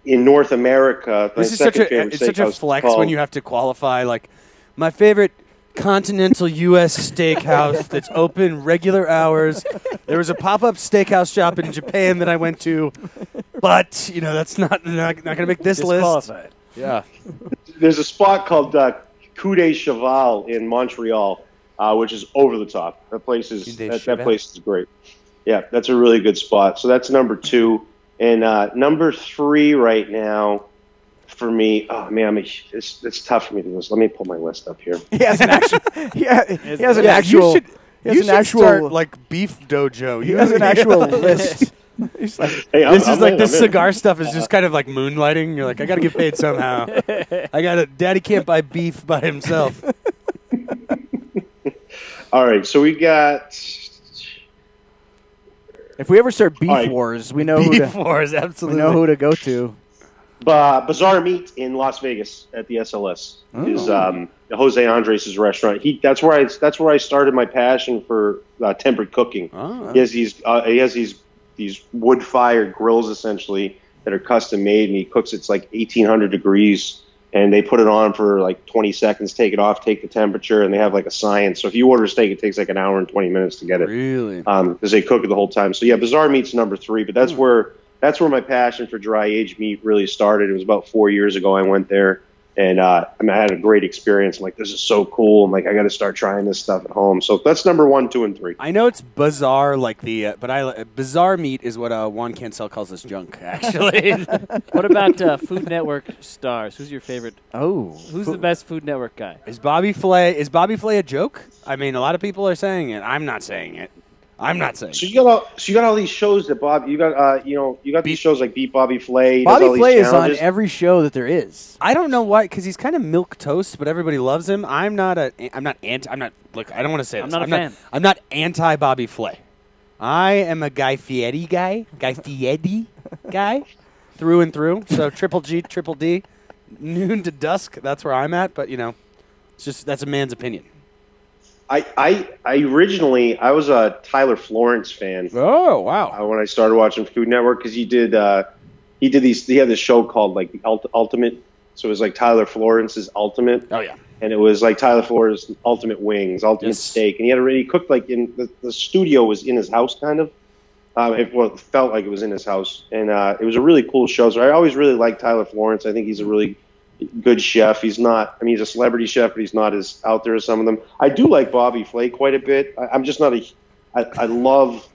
in North America. This is such a it's such a flex called- when you have to qualify like my favorite continental U.S. steakhouse that's open regular hours. There was a pop-up steakhouse shop in Japan that I went to, but you know that's not not, not going to make this list. Disqualified. Yeah, there's a spot called uh, Coup de Cheval in Montreal, uh, which is over the top. That place is that, that place is great. Yeah, that's a really good spot. So that's number two, and uh, number three right now for me. Oh man, I'm a, it's it's tough for me to do this. Let me pull my list up here. He has an actual. he, ha- he has an Yeah, actual. You should, he has you an should actual. start like beef dojo. he has an actual list. He's like, Hey, I'm- This is I'm like in, this I'm in. cigar stuff is just kind of like moonlighting. You're like, I gotta get paid somehow. I gotta. Daddy can't buy beef by himself. All right, so we got. if we ever start beef All right. wars, we know who beef to. wars, We absolutely. know who to go to. Uh, Bazaar Meat in Las Vegas at the SLS is um, Jose Andres' restaurant. He that's where I that's where I started my passion for uh, tempered cooking. Oh. He has these uh, he has these these wood fired grills essentially that are custom made, and he cooks it's like eighteen hundred degrees, and they put it on for like twenty seconds, take it off, take the temperature, and they have like a science. So if you order a steak, it takes like an hour and twenty minutes to get it Really? Um, because they cook it the whole time. So yeah, Bazaar Meat's number three, but that's hmm. where that's where my passion for dry aged meat really started. It was about four years ago. I went there, and uh, I, mean, I had a great experience. I'm like, this is so cool. I'm like, I got to start trying this stuff at home. So that's number one, two, and three. I know it's bizarre, like the, uh, but I uh, bizarre meat is what uh, Juan Cancel calls this junk. Actually, What about uh, Food Network stars? Who's your favorite? Oh, Who's the best Food Network guy? is Bobby Flay is Bobby Flay a joke? I mean, a lot of people are saying it. I'm not saying it. I'm not saying. So you got all, so you got all these shows that Bob, you got, uh, you know, you got these Beat- shows like Beat Bobby Flay. Bobby all these Flay is on every show that there is. I don't know why, because he's kind of milk toast, but everybody loves him. I'm not a. I'm not anti. I'm not. Look, I don't want to say I'm this. not a I'm fan. Not, I'm not anti Bobby Flay. I am a Guy Fieri guy, Guy Fieri guy, through and through. So triple G, triple D, noon to dusk. That's where I'm at. But you know, it's just that's a man's opinion. I, I, I originally I was a Tyler Florence fan. Oh wow! uh, when I started watching Food Network because he did uh, he did these he had this show called like the Ult- Ultimate, so it was like Tyler Florence's Ultimate, Oh yeah. and it was like Tyler Florence's Ultimate Wings, Ultimate Yes. Steak, and he had already cooked like in the, the studio was in his house kind of, Um, it, well, it felt like it was in his house, and uh, it was a really cool show. So I always really liked Tyler Florence. I think he's a really good chef. He's not. I mean, he's a celebrity chef, but he's not as out there as some of them. I do like Bobby Flay quite a bit. I, I'm just not a. I, I love.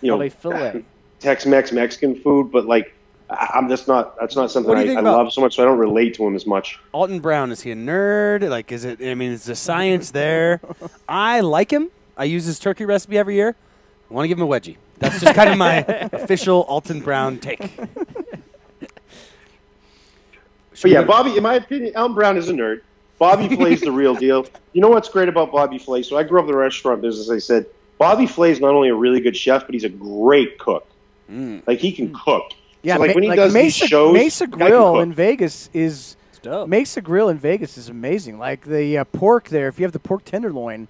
You know, Tex-Mex Mexican food, but like I'm just not. That's not something What do you I, I love so much. So I don't relate to him as much. Alton Brown is he a nerd? Like, is it? I mean, is the science there? I like him. I use his turkey recipe every year. I want to give him a wedgie. That's just kind of my official Alton Brown take. But yeah, Bobby, in my opinion, Alton Brown is a nerd. Bobby Flay's the real deal. You know what's great about Bobby Flay? So I grew up in the restaurant business. I said Bobby Flay is not only a really good chef, but he's a great cook. Mm. Like he can mm. cook. Yeah, So, like Ma- when he like does Mesa, these shows, Mesa the guy can Grill in Vegas is dope. Mesa Grill in Vegas is amazing. Like the uh, pork there, if you have the pork tenderloin,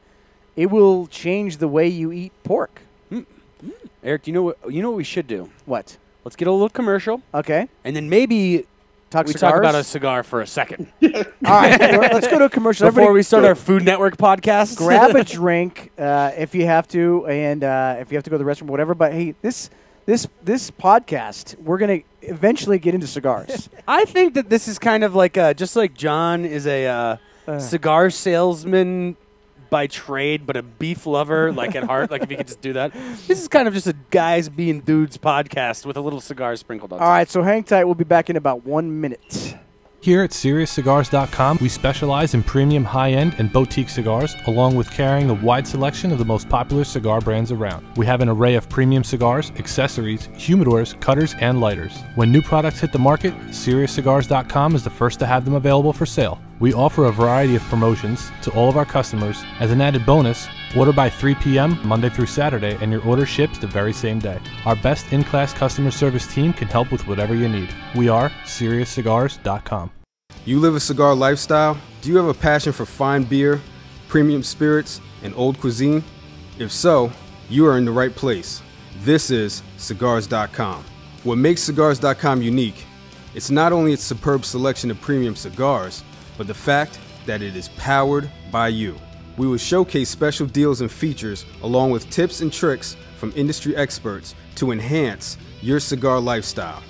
it will change the way you eat pork. Hmm. Hmm. Eric, you know what? You know what we should do? What? Let's get a little commercial, Okay. and then maybe Talk we cigars. talk about a cigar for a second All right, let's go to a commercial. before Everybody we start our Food Network podcast. grab a drink uh, if you have to, and uh, if you have to go to the restroom, whatever. But hey, this this this podcast, we're gonna eventually get into cigars. I think that this is kind of like uh, just like John is a uh, cigar salesman by trade, but a beef lover like at heart. like if you could just do that, this is kind of just a guys being dudes podcast with a little cigar sprinkled on. All right, so hang tight. We'll be back in about one minute. Here at SeriousCigars.com, we specialize in premium high end and boutique cigars, along with carrying a wide selection of the most popular cigar brands around. We have an array of premium cigars, accessories, humidors, cutters, and lighters. When new products hit the market, SeriousCigars.com is the first to have them available for sale. We offer a variety of promotions to all of our customers. As an added bonus, order by 3 p.m. Monday through Saturday, and your order ships the very same day. Our best in class customer service team can help with whatever you need. We are SeriousCigars.com. You live a cigar lifestyle? Do you have a passion for fine beer, premium spirits, and haute cuisine? If so, you are in the right place. This is Cigars.com. What makes Cigars.com unique? It's not only its superb selection of premium cigars, but the fact that it is powered by you. We will showcase special deals and features along with tips and tricks from industry experts to enhance your cigar lifestyle.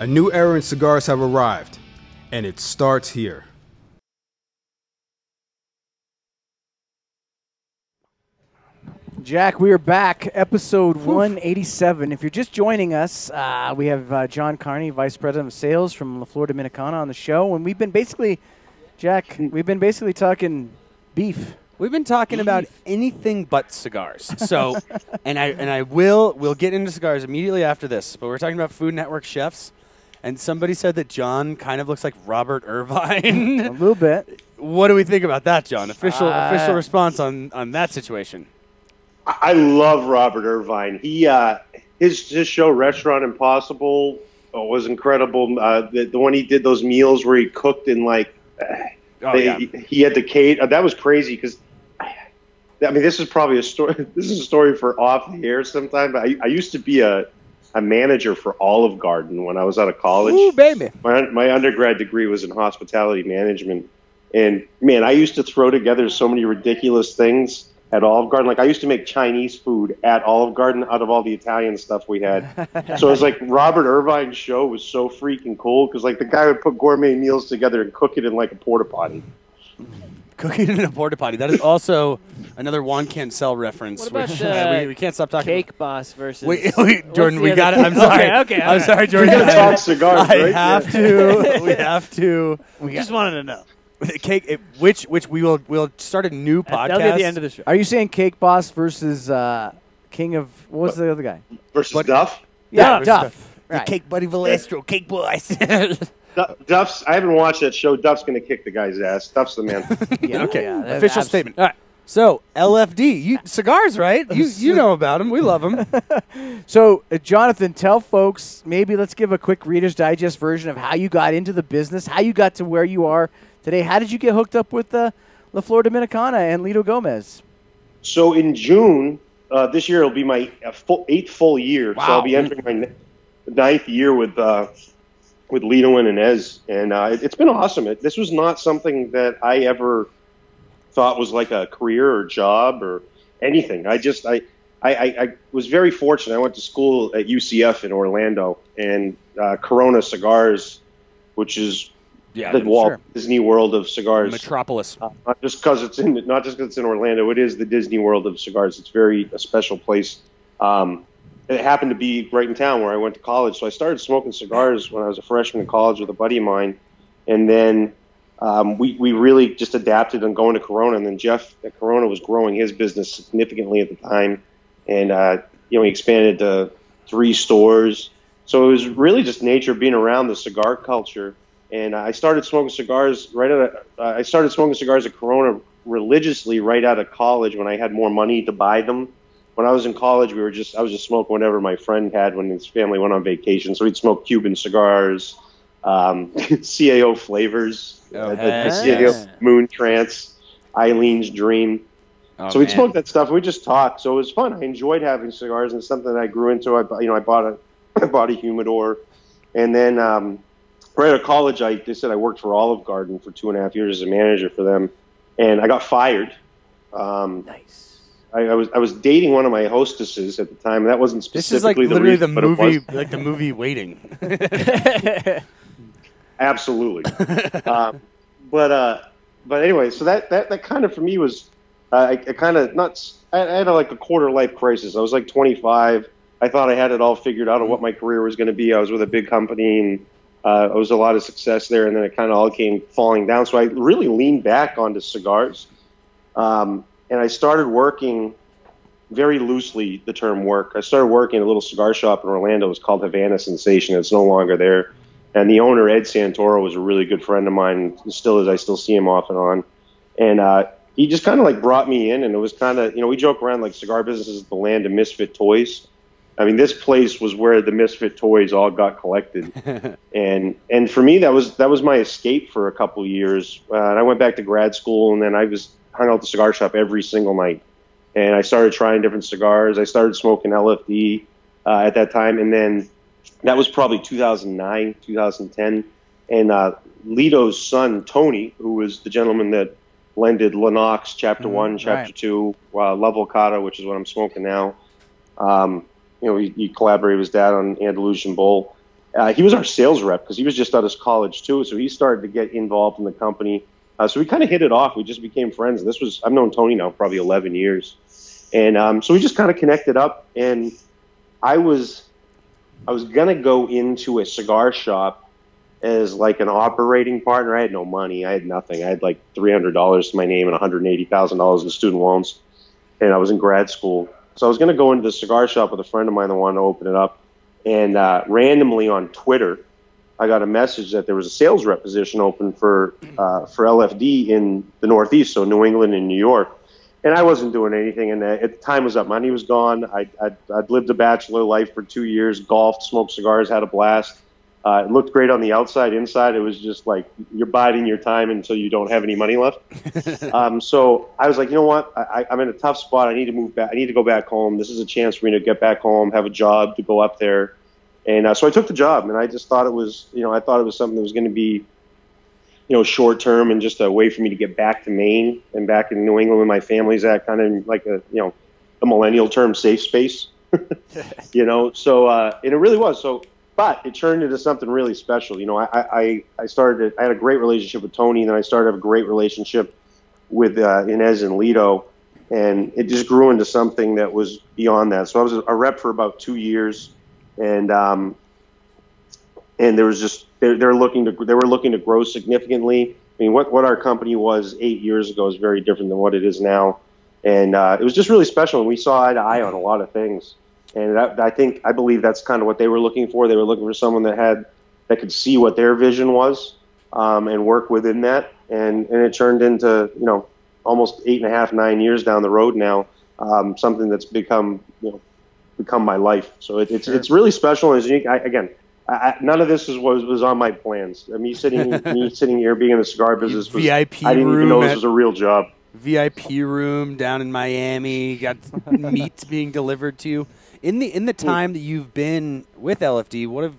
A new era in cigars have arrived, and it starts here. Jack, we are back, episode 187. If you're just joining us, uh, we have uh, John Carney, Vice President of Sales from La Florida Dominicana on the show, and we've been basically, Jack, we've been basically talking beef. We've been talking about anything but cigars. So, and I and I will we'll get into cigars immediately after this. But we're talking about Food Network chefs, and somebody said that John kind of looks like Robert Irvine. A little bit. what do we think about that, John? Official Uh, official response on on that situation. I I love Robert Irvine. He uh, his his show Restaurant Impossible uh, was incredible. Uh, the, the one he did those meals where he cooked in like Oh they, yeah. he had to cate. Uh, that was crazy because. I mean, this is probably a story. This is a story for off the air sometime. But I, I used to be a, a manager for Olive Garden when I was out of college. Ooh, baby. My, my undergrad degree was in hospitality management. And man, I used to throw together so many ridiculous things at Olive Garden. Like I used to make Chinese food at Olive Garden out of all the Italian stuff we had. so it was like Robert Irvine's show was so freaking cool because like the guy would put gourmet meals together and cook it in like a porta potty. Cooking in a porta potty. That is also another Juan Cancel reference. What about, which, uh, we, we can't stop talking. Cake Boss versus. Wait, wait, Jordan, we got it. I'm sorry. Okay. I'm sorry, Jordan. We're gonna talk cigars, I right? have to. We have to. We just wanted to know. Cake, it- which which we will we'll start a new podcast. That'll be at the end of the show. Are you saying Cake Boss versus uh, King of, what was the other guy? Versus But- Duff. Yeah, versus Duff. The Right. Cake Buddy Valastro, Cake Boys. Du- Duff's. I haven't watched that show. Duff's gonna kick the guy's ass. Duff's the man. Yeah, okay, yeah, official abs- statement. All right. So LFD, you cigars, right? You you know about them. We love them. So, uh, Jonathan, tell folks, maybe let's give a quick Reader's Digest version of how you got into the business, how you got to where you are today. How did you get hooked up with uh, La Flor Dominicana and Lito Gomez? So in June uh, this year, it'll be my uh, full, eighth full year. So I'll be entering my ninth year with uh, with Lito and Inez, and uh, it, it's been awesome. It, this was not something that I ever thought was like a career or job or anything. I just I I, I, I was very fortunate. I went to school at UCF in Orlando, and uh, Corona Cigars, which is Yeah, the Walt sure. Disney World of cigars. Metropolis. Uh, not just because it's in not just because it's in Orlando. It is the Disney World of cigars. It's very a special place. Um, it happened to be right in town where I went to college, so I started smoking cigars when I was a freshman in college with a buddy of mine, and then um, we we really just adapted on going to Corona. And then Jeff at Corona was growing his business significantly at the time, and uh, you know he expanded to three stores. So it was really just nature being around the cigar culture and I started smoking cigars right out. Of, uh, I started smoking cigars at Corona religiously right out of college when I had more money to buy them. When I was in college, we were just I was just smoking whatever my friend had when his family went on vacation. So we'd smoke Cuban cigars, um, CAO flavors, uh, the, the CAO. Moon Trance, Eileen's Dream. Oh, so we'd man. smoke that stuff. We just talked. So it was fun. I enjoyed having cigars, and something that I grew into. I you know I bought a I bought a humidor, and then um, right out of college, I they said I worked for Olive Garden for two and a half years as a manager for them, and I got fired. Um, Nice. I, I was I was dating one of my hostesses at the time. and That wasn't specifically This is like specifically literally the reason, but it movie, like the movie Waiting. Absolutely. um, but uh, but anyway, so that that, that kind of for me was uh, I, I kind of not s- I, I had a, like a quarter life crisis. I was like 25. I thought I had it all figured out on what my career was going to be. I was with a big company and uh, it was a lot of success there, and then it kind of all came falling down. So I really leaned back onto cigars, um, and I started working very loosely the term work. I started working at a little cigar shop in Orlando. It was called Havana Sensation. It's no longer there. And the owner, Ed Santoro, was a really good friend of mine. Still is. I still see him off and on. And uh, he just kind of like brought me in, and it was kind of you know we joke around like cigar business is the land of misfit toys. I mean, this place was where the misfit toys all got collected, and and for me that was that was my escape for a couple of years. Uh, and I went back to grad school, and then I was hung out at the cigar shop every single night and I started trying different cigars. I started smoking LFD uh, at that time, and then that was probably 2009, 2010. And uh, Lito's son Tony, who was the gentleman that blended Lennox Chapter One, Chapter right. Two, uh, La Volcata, which is what I'm smoking now. Um, you know, he, he collaborated with his dad on Andalusian Bull. Uh, he was our sales rep because he was just out of college too, so he started to get involved in the company. Uh, so we kind of hit it off. We just became friends. This was I've known Tony now probably 11 years, and um, so we just kind of connected up. And I was I was gonna go into a cigar shop as like an operating partner. I had no money. I had nothing. I had like $300 to my name and $180,000 in student loans, and I was in grad school. So I was gonna go into the cigar shop with a friend of mine that wanted to open it up, and uh, randomly on Twitter. I got a message that there was a sales rep position open for uh, for LFD in the Northeast, so New England and New York. And I wasn't doing anything, and uh, at the time was up. Money was gone. I, I'd, I'd lived a bachelor life for two years, golfed, smoked cigars, had a blast. Uh, it looked great on the outside. Inside, it was just like you're biding your time until you don't have any money left. um, so I was like, you know what? I, I'm in a tough spot. I need to move back. I need to go back home. This is a chance for me to get back home, have a job, to go up there. And uh, so I took the job, and I just thought it was, you know, I thought it was something that was going to be, you know, short term and just a way for me to get back to Maine and back in New England with my family's at kind of like a, you know, a millennial term safe space, you know. So uh, and it really was. So, but it turned into something really special. You know, I I, I started. I had a great relationship with Tony, and then I started a great relationship with uh, Inez and Lito, and it just grew into something that was beyond that. So I was a rep for about two years, and um, and there was just they're, they're looking to they were looking to grow significantly. I mean, what what our company was eight years ago is very different than what it is now, and uh, it was just really special. And we saw eye to eye on a lot of things, and that, I think I believe that's kind of what they were looking for. They were looking for someone that had that could see what their vision was um, and work within that, and and it turned into you know almost eight and a half nine years down the road now, um, something that's become you know become my life. So it, it's it's really special and it's unique. I, again, I, none of this is was was on my plans. I mean, sitting me sitting here being in the cigar business was VIP I didn't even know this was a real job. VIP room down in Miami. Got meat being delivered to you. In the in the time that you've been with LFD, what have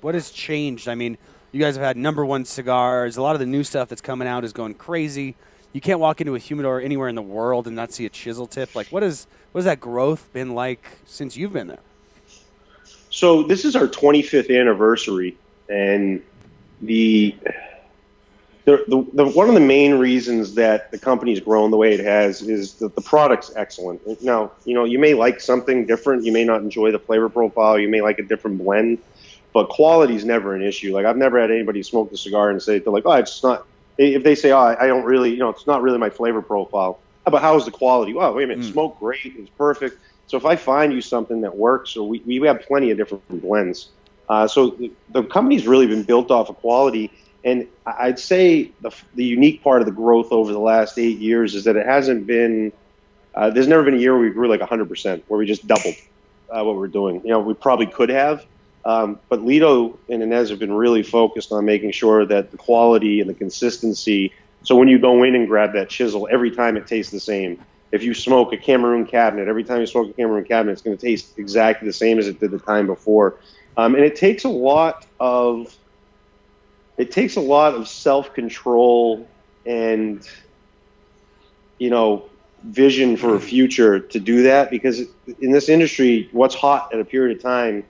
what has changed? I mean, you guys have had number one cigars. A lot of the new stuff that's coming out is going crazy. you can't walk into a humidor anywhere in the world and not see a chisel tip. Like, what is what has that growth been like since you've been there? So this is our 25th anniversary, and the the, the, the one of the main reasons that the company's grown the way it has is that the product's excellent. Now, you know, you may like something different, you may not enjoy the flavor profile, you may like a different blend, but quality is never an issue. Like I've never had anybody smoke the cigar and say they're like, oh, it's not. If they say, oh, I don't really, you know, it's not really my flavor profile. Ah, but how's the quality? Well, wait a minute, mm. smoke great, it's perfect. So if I find you something that works, or we, we have plenty of different blends. Uh, so the, the company's really been built off of quality. And I'd say the, the unique part of the growth over the last eight years is that it hasn't been, uh, there's never been a year where we grew like 100%, where we just doubled uh, what we're doing. You know, we probably could have, um, but Lito and Inez have been really focused on making sure that the quality and the consistency. So when you go in and grab that chisel, every time it tastes the same. If you smoke a Cameroon cabinet, every time you smoke a Cameroon cabinet, it's going to taste exactly the same as it did the time before. Um, and it takes a lot of it takes a lot of self control and you know vision for a future to do that because in this industry what's hot at a period of time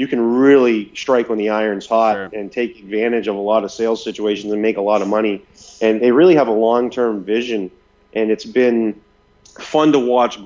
you can really strike when the iron's hot Sure. and take advantage of a lot of sales situations and make a lot of money. And they really have a long-term vision. And it's been fun to watch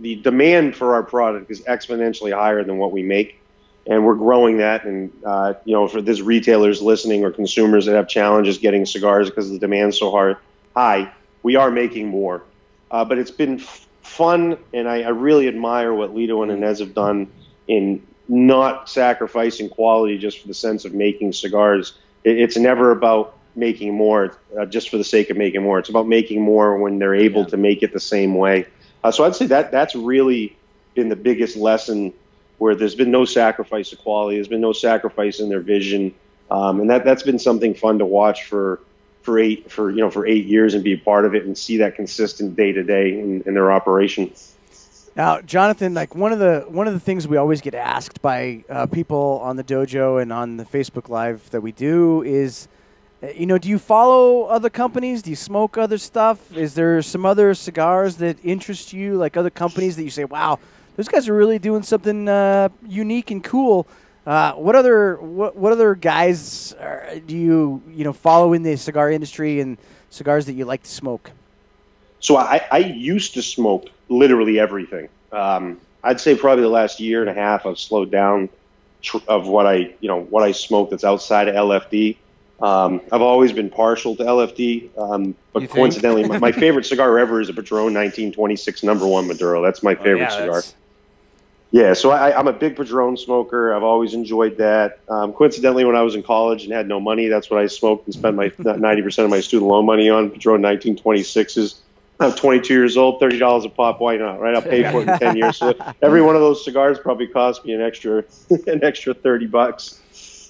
the demand for our product is exponentially higher than what we make and we're growing that. And uh, you know, for these retailers listening or consumers that have challenges getting cigars because the demand's so hard high, we are making more. Uh, but it's been f- fun, and I, I really admire what Lito and Inez have done in not sacrificing quality just for the sense of making cigars. It, it's never about making more uh, just for the sake of making more. It's about making more when they're able to make it the same way. Uh, so I'd say that that's really been the biggest lesson where there's been no sacrifice of quality, there's been no sacrifice in their vision, um, and that that's been something fun to watch for for eight for you know for eight years and be a part of it and see that consistent day to day in their operation. Now, Jonathan, like one of the one of the things we always get asked by uh, people on the dojo and on the Facebook Live that we do is, uh, you know, do you follow other companies? Do you smoke other stuff? Is there some other cigars that interest you, like other companies that you say, "Wow, those guys are really doing something uh, unique and cool"? Uh, what other what, what other guys are, do you you know follow in the cigar industry and cigars that you like to smoke? So I, I used to smoke literally everything. Um, I'd say probably the last year and a half I've slowed down tr- of what I you know what I smoke that's outside of LFD. Um, I've always been partial to LFD, um, but You coincidentally, my, my favorite cigar ever is a Padron 1926 Number One Maduro. That's my favorite Oh, yeah, cigar. that's- Yeah, so I, I'm a big Padron smoker. I've always enjoyed that. Um, coincidentally, when I was in college and had no money, that's what I smoked and spent my 90% of my student loan money on Padron 1926s. I'm 22 years old, $30 a pop. Why not? Right? I'll pay for it in 10 years. So every one of those cigars probably cost me an extra, an extra 30 bucks.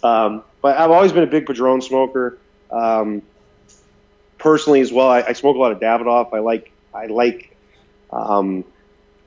Um, but I've always been a big Padron smoker. Um, personally, as well, I, I smoke a lot of Davidoff. I like, I like, um,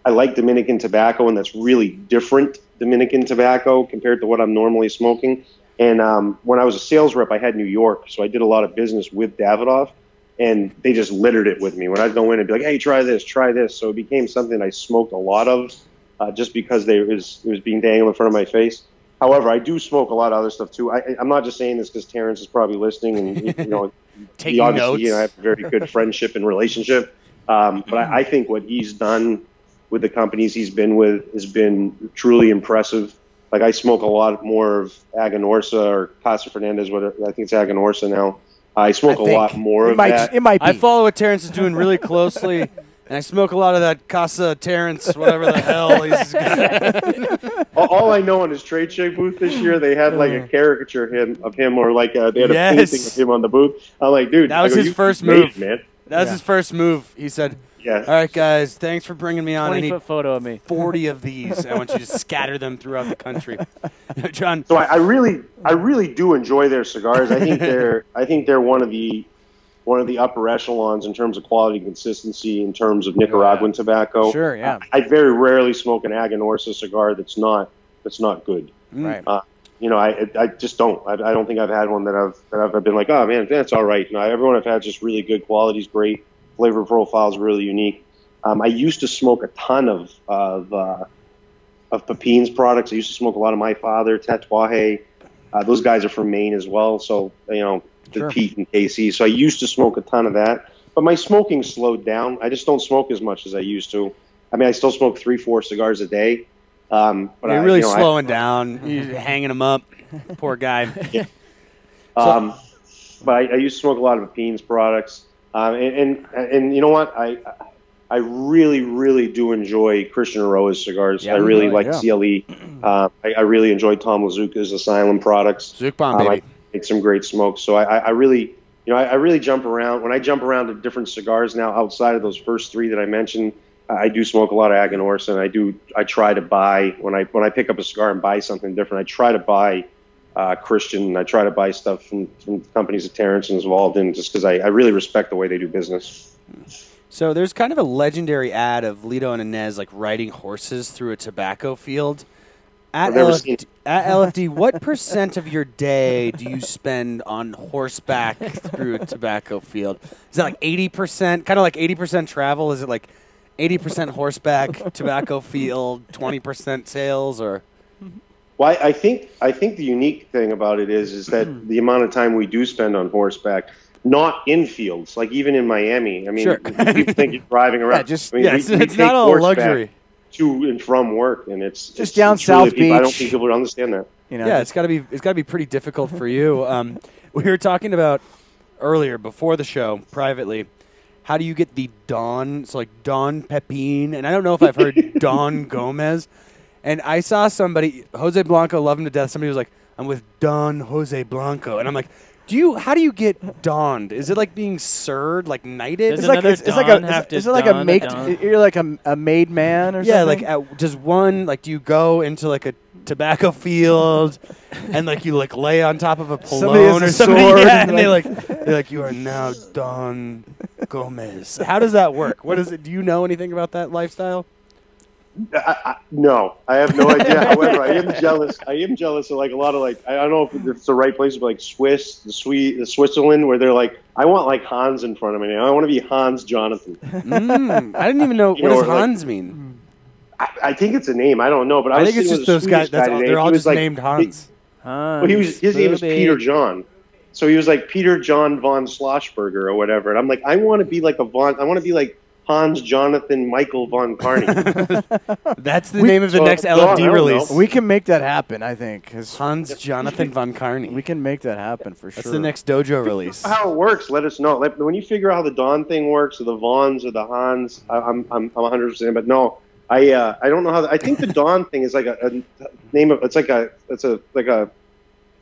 I like Dominican tobacco, and that's really different Dominican tobacco compared to what I'm normally smoking. And um, when I was a sales rep, I had New York, so I did a lot of business with Davidoff, and they just littered it with me. When I'd go in and be like, "Hey, try this, try this," so it became something I smoked a lot of, uh, just because they it was it was being dangled in front of my face. However, I do smoke a lot of other stuff too. I, I'm not just saying this because Terrence is probably listening, and you know, Taking obviously notes. you know, I have a very good friendship and relationship. Um, but I, I think what he's done with the companies he's been with has been truly impressive. Like I smoke a lot more of Aganorsa or Casa Fernandez, what I think it's Aganorsa now. I smoke I a lot more it of might, that. It might be. I follow what Terrence is doing really closely, and I smoke a lot of that Casa Terrence, whatever the hell he's. all, all I know on his trade show booth this year, they had like a caricature of him, of him or like a, they had a Yes. painting of him on the booth. I'm like, dude, That was go, his first move. man. That was Yeah. his first move. He said, Yeah. "All right, guys, thanks for bringing me on. I Twenty need foot photo of me. 40 of these. I want you to scatter them throughout the country." John, So I, I really, I really do enjoy their cigars. I think they're, I think they're one of the, one of the upper echelons in terms of quality and consistency in terms of Nicaraguan tobacco. Sure, yeah. I, I very rarely smoke an Aganorsa cigar that's not, that's not good. right. Uh, you know, I, I just don't. I, I don't think I've had one that I've that I've been like, oh man, that's all right. No, everyone I've had just really good. Quality's great. Flavor profile is really unique. Um, I used to smoke a ton of of uh, of Pepin's products. I used to smoke a lot of My Father, Tatuaje. Uh, those guys are from Maine as well, so you know the Sure. Pete and KC. So I used to smoke a ton of that, but my smoking slowed down. I just don't smoke as much as I used to. I mean, I still smoke three, four cigars a day. Um, but You're I, really you know, I- slowing down. You're hanging them up. Poor guy. Um, but I, I used to smoke a lot of Pepin's products, um, and, and and you know what? I I really really do enjoy Christian Eiroa's cigars. Yeah, I really yeah, like yeah. CLE. Uh, I, I really enjoy Tom Lazuka's Asylum products. Zook bomb, Um, baby. I make some great smokes. So I, I, I really, you know, I, I really jump around. When I jump around to different cigars now, outside of those first three that I mentioned, I do smoke a lot of Aganorsa, and I do. I try to buy when I when I pick up a cigar and buy something different. I try to buy uh, Christian, and I try to buy stuff from, from companies that Terrence is involved in, just because I, I really respect the way they do business. So there's kind of a legendary ad of Lito and Inez like riding horses through a tobacco field. At LFD, at LFD, what percent of your day do you spend on horseback through a tobacco field? Is that like eighty percent? Kind of like eighty percent travel? Is it like eighty percent horseback, tobacco field, twenty percent sales, or Well, I, I think I think the unique thing about it is is that the amount of time we do spend on horseback, not in fields, like even in Miami. I mean, Sure. people think you're driving around. Yeah, just- I mean, yeah, we- it's, we it's not all luxury. to and from work, and it's Just it's- down it's really South people- I don't think people would understand that. You know, yeah, it's got to be it's got to be pretty difficult for you. Um, we were talking about earlier before the show privately. How do you get the Don? So like Don Pepin, and I don't know if I've heard Don Gomez. And I saw somebody, Jose Blanco, love him to death. Somebody was like, "I'm with Don Jose Blanco," and I'm like, "Do you? How do you get donned? Is it like being sirred, like knighted? Does it's like another it's, it's like Don a have is, to is it like a don make Don? you're like a, a made man or yeah, something? like uh, does one like do you go into like a tobacco field and like you like lay on top of a Somebody has pylon a or something? sword Yeah, and, and they like- like they're like you are now Don Gomez. How does that work? What is it? Do you know anything about that lifestyle? I, I, no, I have no idea. However, I am jealous. I am jealous of like a lot of like I don't know if it's the right place, but like Swiss, the Swe the Switzerland, where they're like, I want like Hans in front of me. I want to be Hans Jonathan. Mm, I didn't even know You what know, does or, like- Hans mean. I, I think it's a name. I don't know, but I, I, was think it's just those guys. Swedish That's guy all, they're all just like- named Hans. Well, he was his name was Peter John. So he was like Peter John von Schlossberger or whatever. And I'm like, I want to be like a von. I want to be like Hans Jonathan Michael von Carney. That's the We- name of the So, next no, I don't LFD know. release. we can make that happen. I think 'cause Hans Jonathan von Carney. we can make that happen for sure. That's the next dojo release. how it works, let us know. Let, when you figure out how the Don thing works, or the Vons, or the Hans, I, I'm I'm I'm 100. percent But no, I uh, I don't know how. The, I think the Don thing is like a, a name of. It's like a it's a like a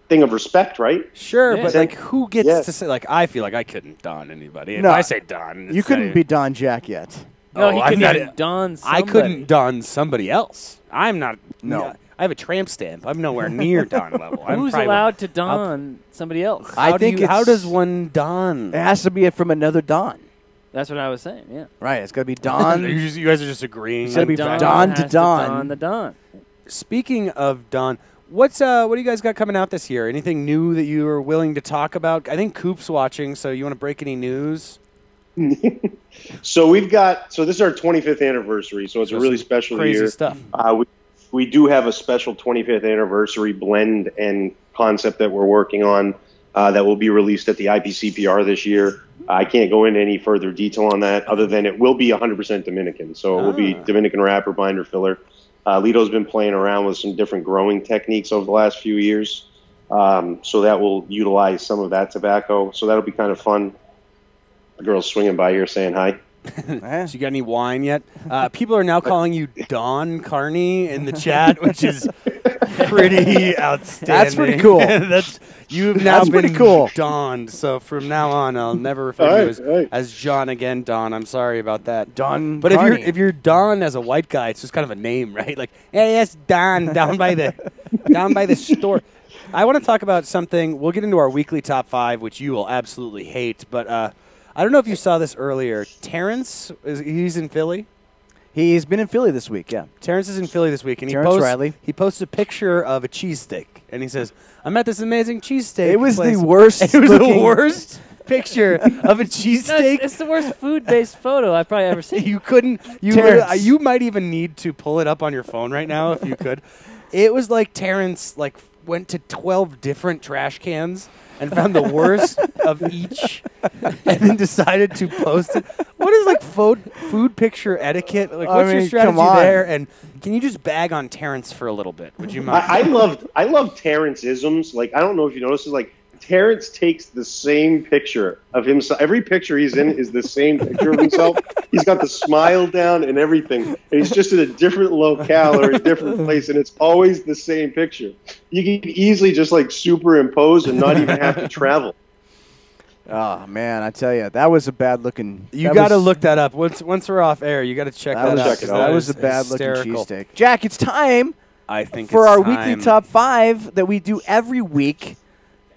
thing of respect, right? Sure, Yeah. but like, who gets Yes. to say? Like, I feel like I couldn't don anybody. If No. I say don, You couldn't not be Don Jack yet. No, Oh, he I'm couldn't not- even don I somebody. couldn't don somebody else. I'm not. No. I have a tramp stamp. I'm nowhere near don level. I'm Who's allowed to don somebody else? I How do think you- how does one don? It has to be from another Don. That's what I was saying. Yeah. Right. It's got to be you, Don. just- you guys are just agreeing. It's gotta be Don Don to Don. don the don. Speaking of Don, what's uh what do you guys got coming out this year? Anything new that you are willing to talk about? I think Coop's watching, so you want to break any news? So we've got. So this is our 25th anniversary. So it's So a really special Crazy year. stuff. Uh, we, we do have a special 25th anniversary blend and concept that we're working on uh, that will be released at the IPCPR this year. I can't go into any further detail on that other than it will be 100% Dominican. So it will be Ah. Dominican wrapper, binder, filler. Uh, Lito's been playing around with some different growing techniques over the last few years. Um, so that will utilize some of that tobacco. So that'll be kind of fun. The girl's swinging by here saying hi. Eh? So you got any wine yet? Uh, people are now calling you Don Carney in the chat, which is pretty outstanding. That's pretty cool. That's you've now That's been pretty cool. Donned. So from now on, I'll never refer to All you as, all right. as John again. Don, I'm sorry about that. Don. But if you're if you're Don as a white guy, it's just kind of a name, right? Like, hey, that's Don down by the down by the store. I want to talk about something. We'll get into our weekly top five, which you will absolutely hate. But uh, I don't know if you saw this earlier. Terrence, is, he's in Philly. he's been in Philly this week, yeah. Terrence is in Philly this week, and Terrence he posts Riley. he posts a picture of a cheesesteak, and he says, "I'm at this amazing cheesesteak." It was place." the worst. It was the worst. picture of a No, it's, cheesesteak. it's the worst food-based photo I've probably ever seen. you couldn't. You Terrence. literally- you might even need to pull it up on your phone right now if you could. It was like Terrence like went to twelve different trash cans and found the worst of each, and then decided to post it. What is like food food picture etiquette? Like, I what's your strategy there? And can you just bag on Terrence for a little bit? Would you mind? I, I love I love Terrence isms. Like I don't know if you noticed, is like Terrence takes the same picture of himself. Every picture he's in is the same picture of himself. he's got the smile down and everything, and he's just in a different locale or a different place, and it's always the same picture. You can easily just like superimpose and not even have to travel. Oh man, I tell you, that was a bad looking. You got to look that up once once we're off air. You got to check That that, was, out. check it 'cause out. that that was a is bad looking hysterical. cheesesteak. Jack, it's time I think for it's our weekly top five that we do every week.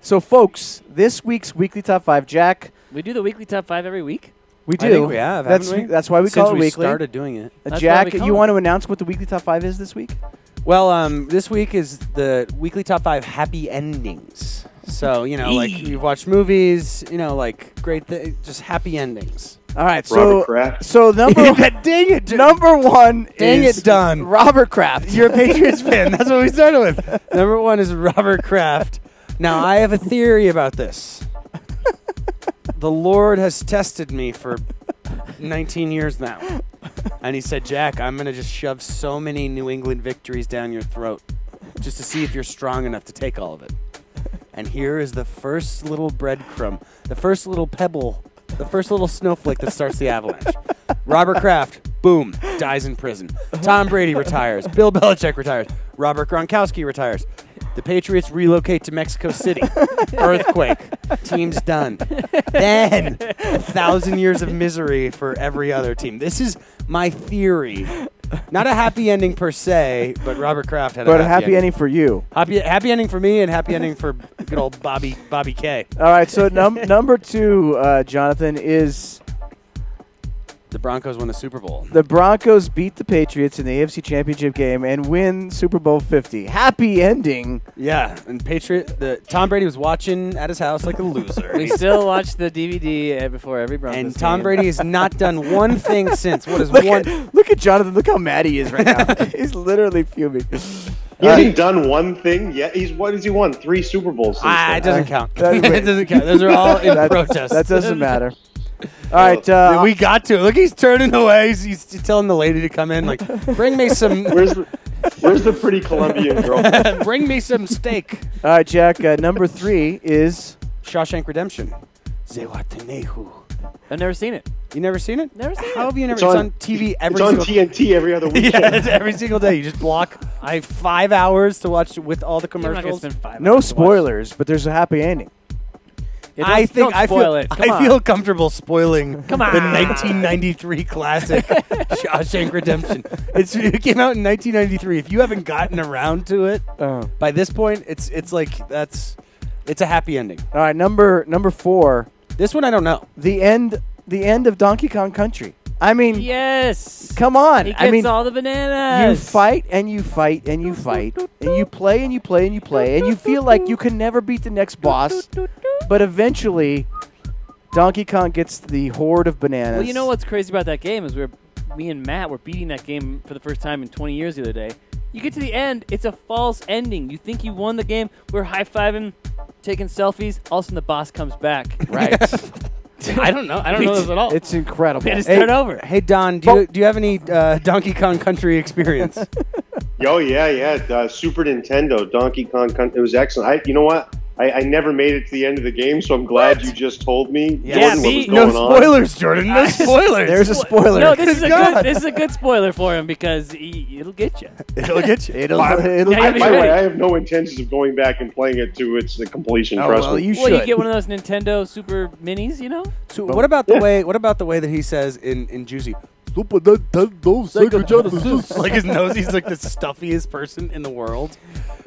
So, folks, this week's weekly top five, Jack, We do the weekly top five every week. we do. I think we have. That's haven't we? that's why we Since call it we weekly. started doing it. Uh, That's why Jack, we call you it. want to announce what the weekly top five is this week? Well, um, this week is the weekly top five happy endings. So you know, like you've watched movies, you know, like great, th- just happy endings. All right, so Robert Kraft. so number Dang it! number one, Dang is it, Don. Robert Kraft. You're a Patriots fan. That's what we started with. Number one is Robert Kraft. Now I have a theory about this. The Lord has tested me for 19 years now, and He said, "Jack, I'm gonna just shove so many New England victories down your throat, just to see if you're strong enough to take all of it." And here is the first little breadcrumb, the first little pebble, the first little snowflake that starts the avalanche. Robert Kraft, boom, dies in prison. Tom Brady retires. Bill Belichick retires. Robert Gronkowski retires. The Patriots relocate to Mexico City. Earthquake. Team's done. Then a thousand years of misery for every other team. This is my theory. Not a happy ending per se, but Robert Kraft had a but a a happy ending for you. Happy, happy ending for me and happy ending for good old Bobby Bobby K. All right, so num- number two, uh, Jonathan, is The Broncos won the Super Bowl. the Broncos beat the Patriots in the AFC Championship game and win Super Bowl 50. Happy ending. Yeah, and Patriot. The Tom Brady was watching at his house like a loser. We still watch the DVD uh, before every Broncos and Tom game. Brady has not done one thing since. What is Look one? at, look at Jonathan. Look how mad he is right now. He's literally fuming. He hasn't done one thing yet. He's what has he won? Three Super Bowls. Since Ah, it doesn't count. that- it doesn't count. Those are all in That- protest. That doesn't matter. All right, uh, we got to. Look, he's turning away. He's, he's telling the lady to come in. Like, bring me some. Where's the, where's the pretty Colombian girl? bring me some steak. all right, Jack. Uh, number three is Shawshank Redemption. Zewatenehu. I've never seen it. You never seen it? Never seen How it. have you never? It's It's on- on, TV every It's on. TNT every other weekend. yeah, it's every single day. You just block. I have five hours to watch with all the You're not commercials. spend five no hours to watch. spoilers, but there's a happy ending. Yeah, I don't- think don't I feel it. Come I on. feel comfortable spoiling Come on. the 1993 classic Shawshank Redemption. It's, it came out in 1993. If you haven't gotten around to it Oh. by this point, it's it's like that's it's a happy ending. All right, number number four, This one I don't know. the end the end of Donkey Kong Country. I mean, Yes. come on. He gets I mean, all the bananas. you fight and you fight and you fight and you play and you play and you play and you feel like you can never beat the next boss, but eventually Donkey Kong gets the horde of bananas. Well, you know what's crazy about that game is we're me and Matt were beating that game for the first time in 20 years the other day. You get to the end, it's a false ending. You think you won the game. We're high fiving, taking selfies. All of a sudden, the boss comes back. Right. I don't know. I don't know this at all. it's incredible. we had to Hey, start over. Hey Don, do you, do you have any uh, Donkey Kong Country experience? Oh yeah, yeah. Uh, Super Nintendo, Donkey Kong. Con- it was excellent. I, you know what? I, I never made it to the end of the game, so I'm glad you just told me. Yeah, Jordan, me- what was no going on. spoilers, Jordan. No spoilers. There's a spoiler. No, this is a God. good. This is a good spoiler for him because he, it'll get you. It'll get you. It'll, By- it'll Yeah, I, by the way. I have no intentions of going back and playing it to its completion. Oh, trust well, me. you Well, you get one of those Nintendo Super Minis, you know. So what about the Yeah. way? What about the way that he says in in Juicy? Super Nintendo Sega Genesis. like his nose, he's like the stuffiest person in the world.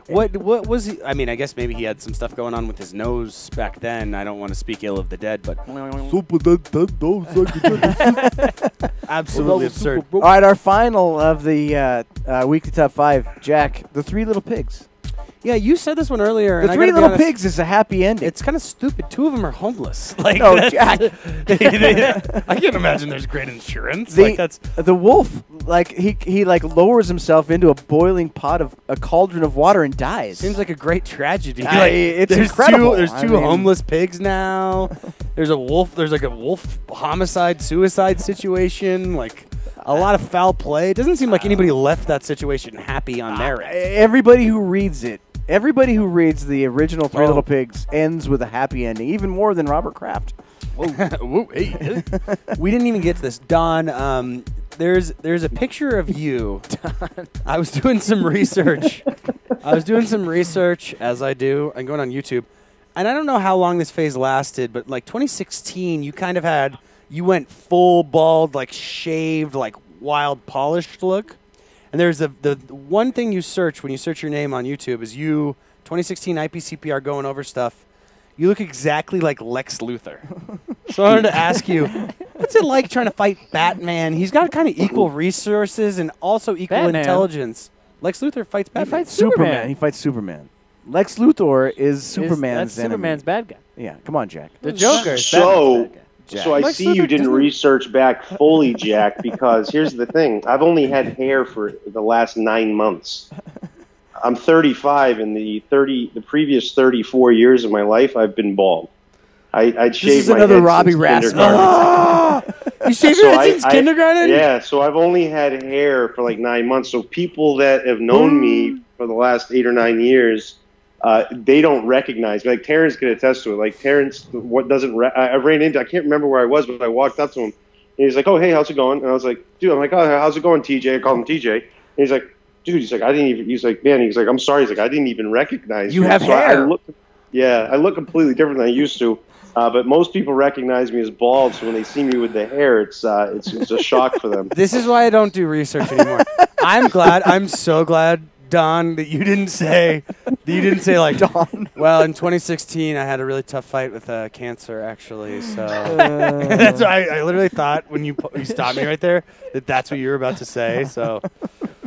What what was he? I mean, I guess maybe he had some stuff going on with his nose back then. I don't want to speak ill of the dead, but Super Nintendo Sega Genesis. Absolutely absurd. All right, our final of the uh, uh, weekly top five, Jack, the Three Little Pigs. Yeah, you said this one earlier. The Three Little honest, Pigs is a happy ending. It's kind of stupid. Two of them are homeless. Like, no, that's- Jack. I can't imagine there's great insurance. The, like that's the wolf, like he he like lowers himself into a boiling pot of a cauldron of water and dies. seems like a great tragedy. I- Like, it's there's incredible. Two, there's I two mean- homeless pigs now. There's a wolf. There's like a wolf homicide suicide situation. Like a lot of foul play. It doesn't seem like uh, anybody left that situation happy on uh, merit. everybody who reads it, everybody who reads the original Three Oh. Little Pigs ends with a happy ending, even more than Robert Kraft. Whoa, hey. we didn't even get to this. Don, um, there's there's a picture of you. I was doing some research. I was doing some research as I do. I'm going on YouTube, and I don't know how long this phase lasted, but like 2016, you kind of had you went full bald, like shaved, like wild polished look. And there's a the one thing you search when you search your name on YouTube is you 2016 IPCPR going over stuff. You look exactly like Lex Luthor. So I wanted to ask you, what's it like trying to fight Batman? He's got kind of equal resources and also equal Batman? intelligence. Lex Luthor fights Batman. He fights Superman. Superman. He fights Superman. Lex Luthor is Is- Superman's That's enemy. Superman's bad guy. Yeah, come on, Jack. The Joker. is So, Batman's bad guy. Jack. so I Lex see Luthor you didn't doesn't- research back fully, Jack, because here's the thing. I've only had hair for the last nine months. I'm 35, and the 30, the previous 34 years of my life, I've been bald. I, I'd shaved is my another head Robbie since Rasmussen. kindergarten. you shaved So your I- head since I- kindergarten? Yeah, so I've only had hair for like nine months. So people that have known me hmm. for the last eight or nine years, uh, they don't recognize me. Like Terrence can attest to it. Like Terrence, what doesn't re- I, I ran into? I can't remember where I was, but I walked up to him. And he's like, "Oh, hey, how's it going?" And I was like, "Dude, I'm like, oh, how's it going, TJ?" I called him TJ. And he's like, "Dude," he's like, "I didn't even." He's like, "Man," he's like, "I'm sorry." He's like, "I didn't even recognize You you." have So I- I hair. look, yeah, I look completely different than I used to. Uh, but most people recognize me as bald, so when they see me with the hair, it's uh, it's, it's a shock for them. This is why I don't do research anymore. I'm glad. I'm so glad, Don, that you didn't say that you didn't say like Don. Well, in 2016, I had a really tough fight with uh, cancer, actually. So that's why I, I literally thought when you pu- you stopped me right there that that's what you were about to say. So.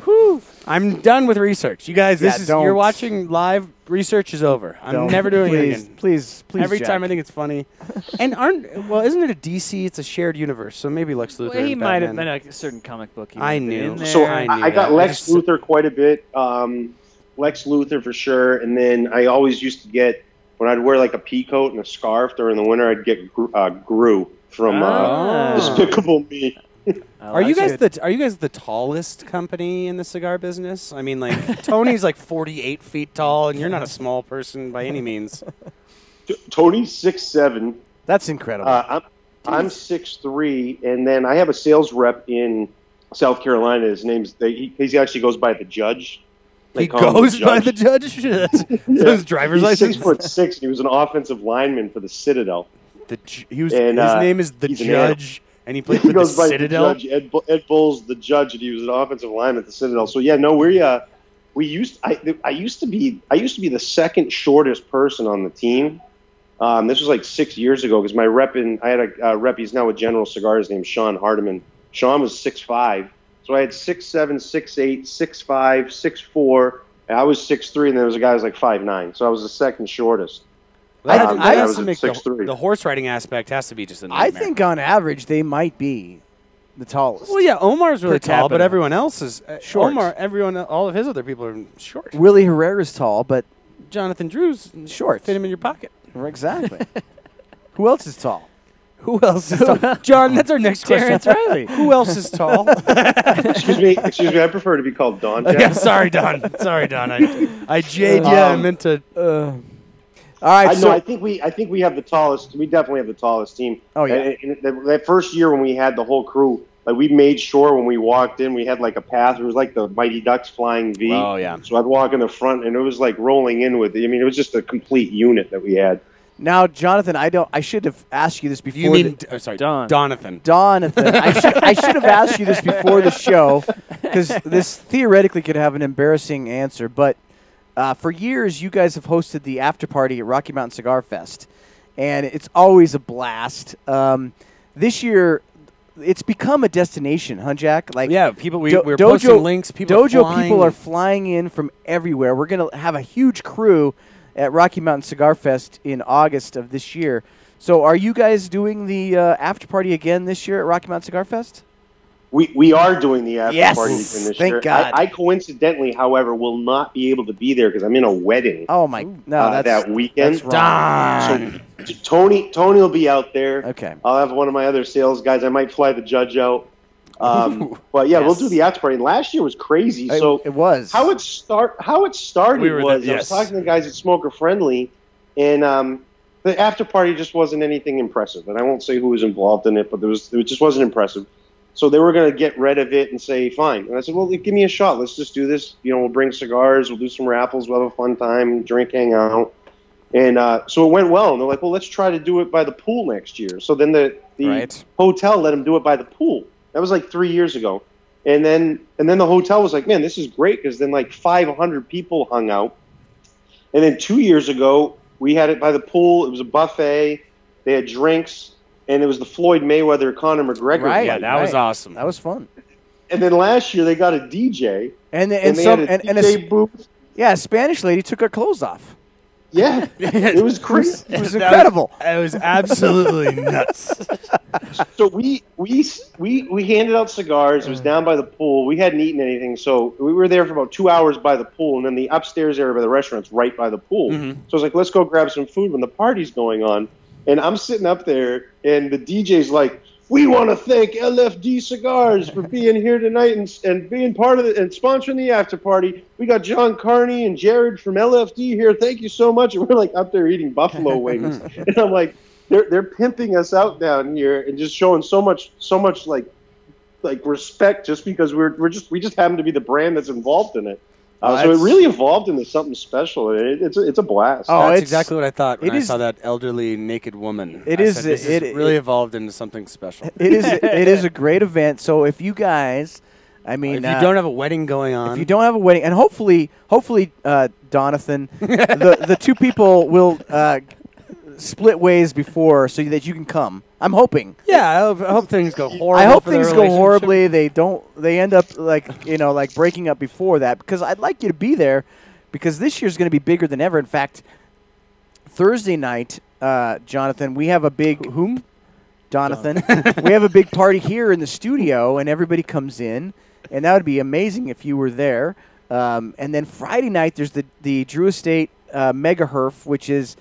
Whew. I'm done with research. You guys, this Yeah, is don't. you're watching live. Research is over. I'm Don't- never doing please, it again. Please, please. Every Jack. time I think it's funny. and aren't well, isn't it a DC? It's a shared universe, so maybe Lex Luthor. Well, he and might have been a certain comic book. he I might have been knew. in there. So I I, knew I got Lex just- Luthor quite a bit. Um, Lex Luthor for sure, and then I always used to get when I'd wear like a pea coat and a scarf during the winter. I'd get Gru- uh, Gru from uh, Ah. Despicable Me. I Are you guys it. the Are you guys the tallest company in the cigar business? I mean, like Tony's like 48 feet tall, and you're not a small person by any means. T- Tony's six seven. That's incredible. Uh, I'm I'm six three, and then I have a sales rep in South Carolina. His name's he, he actually goes by the Judge. They he call him goes by the judge. That's Yeah. his driver's He's license. Six foot six. And he was an offensive lineman for the Citadel. The, he was, And, his uh, name is the he's an judge, and he played for he the goes by Citadel. the judge. Ed, Ed Bull's the judge, and he was an offensive lineman at the Citadel. So yeah, no, we uh, we used I I used to be I used to be the second shortest person on the team. Um, this was like six years ago because my rep in I had a uh, rep. He's now with General Cigars named Sean Hardiman. Sean was six five, so I had six seven, six eight, six five, six four. And I was six three, and there was a guy who was like five nine. So I was the second shortest. That, Um, that I has was to at make the, 6'3". the horse riding aspect has to be just a I nightmare. think on average they might be the tallest. Well, yeah, Omar's really Per tall, but everyone else is uh, Short. Omar, everyone, all of his other people are short. Willie Herrera's tall, but Jonathan Drew's Short. Fit him in your pocket. exactly. Who else is tall? Who else is tall? John, that's our next question. Terrence Riley. Who else is tall? Excuse me, excuse me. I prefer to be called Don. Jack. yeah, sorry, Don. Sorry, Don. I, I jade you. I Um, meant to. Uh, all right, I so know. I think we. I think we have the tallest. We definitely have the tallest team. Oh, yeah. And, and that, that first year when we had the whole crew, like we made sure when we walked in, we had like a path. It was like the Mighty Ducks flying V. Oh, yeah. So I'd walk in the front, and it was like rolling in with. I mean, it was just a complete unit that we had. now, Jonathan, I don't. I should have asked you this before. You mean? the, oh, sorry, Don. Donathan. Jonathan? I should. I should have asked you this before the show because this theoretically could have an embarrassing answer. But uh, for years, you guys have hosted the after party at Rocky Mountain Cigar Fest, and it's always a blast. Um, this year, it's become a destination, huh, Jack? Like Yeah, people. We, Do- we're dojo posting links. People are dojo flying. people are flying in from everywhere. We're gonna have a huge crew at Rocky Mountain Cigar Fest in August of this year. So, are you guys doing the uh, after party again this year at Rocky Mountain Cigar Fest? We we are doing the after Yes! party again this Thank year. God. I, I coincidentally, however, will not be able to be there because I'm in a wedding Oh my! No, uh, that's that weekend. that's wrong. So Tony Tony will be out there. Okay. I'll have one of my other sales guys. I might fly the judge out. Um, but yeah, we'll do the after party. And last year was crazy. It- so it was how it start how it started We was the- I was talking to the guys at Smoker Friendly, and um, the after party just wasn't anything impressive. And I won't say who was involved in it, but there was it just wasn't impressive. So they were going to get rid of it and say fine. And I said, well, give me a shot. Let's just do this. You know, we'll bring cigars, we'll do some raffles, we'll have a fun time, drink, hang out. And uh, so it went well. And they're like, well, let's try to do it by the pool next year. So then the the Right. hotel let them do it by the pool. That was like three years ago. And then and then the hotel was like, man, this is great because then like 500 people hung out. And then two years ago, we had it by the pool. It was a buffet. They had drinks, and it was the Floyd Mayweather Conor McGregor. Right. Yeah, fight. that was awesome. that was fun. And then last year they got a DJ, And and, and, they some had a and, and a, booth. yeah, a Spanish lady took her clothes off. Yeah, it was crazy. It was incredible. It was absolutely nuts. So we we we we handed out cigars. It was down by the pool. We hadn't eaten anything, so we were there for about two hours by the pool, and then the upstairs area by the restaurant's right by the pool. Mm-hmm. So I was like, let's go grab some food when the party's going on. And I'm sitting up there, and the DJ's like, "We want to thank LFD Cigars for being here tonight and, and being part of it and sponsoring the after party. We got John Carney and Jared from LFD here. Thank you so much." And we're like up there eating buffalo wings, and I'm like, they're they're pimping us out down here and just showing so much so much like like respect just because we're we're just we just happen to be the brand that's involved in it. Uh, Oh, so it really evolved into something special. It, it's a, it's a blast. Oh, That's it's- exactly what I thought when it I is- saw that elderly naked woman. It I is- said, this it- it- really it- evolved into something special. It is it is a great event. So if you guys, I mean, if you uh, don't have a wedding going on, if you don't have a wedding, and hopefully, hopefully, uh, Donathan, the the two people will uh, split ways before so that you can come. I'm hoping. yeah, I hope, I hope things go horrible. I hope things go horribly. They don't. They end up like you know, like breaking up before that. Because I'd like you to be there, because this year's going to be bigger than ever. In fact, Thursday night, uh, Jonathan, we have a big Whom? Jonathan. we have a big party here in the studio, and everybody comes in, and that would be amazing if you were there. Um, and then Friday night, there's the the Drew Estate uh, Mega Herf, which is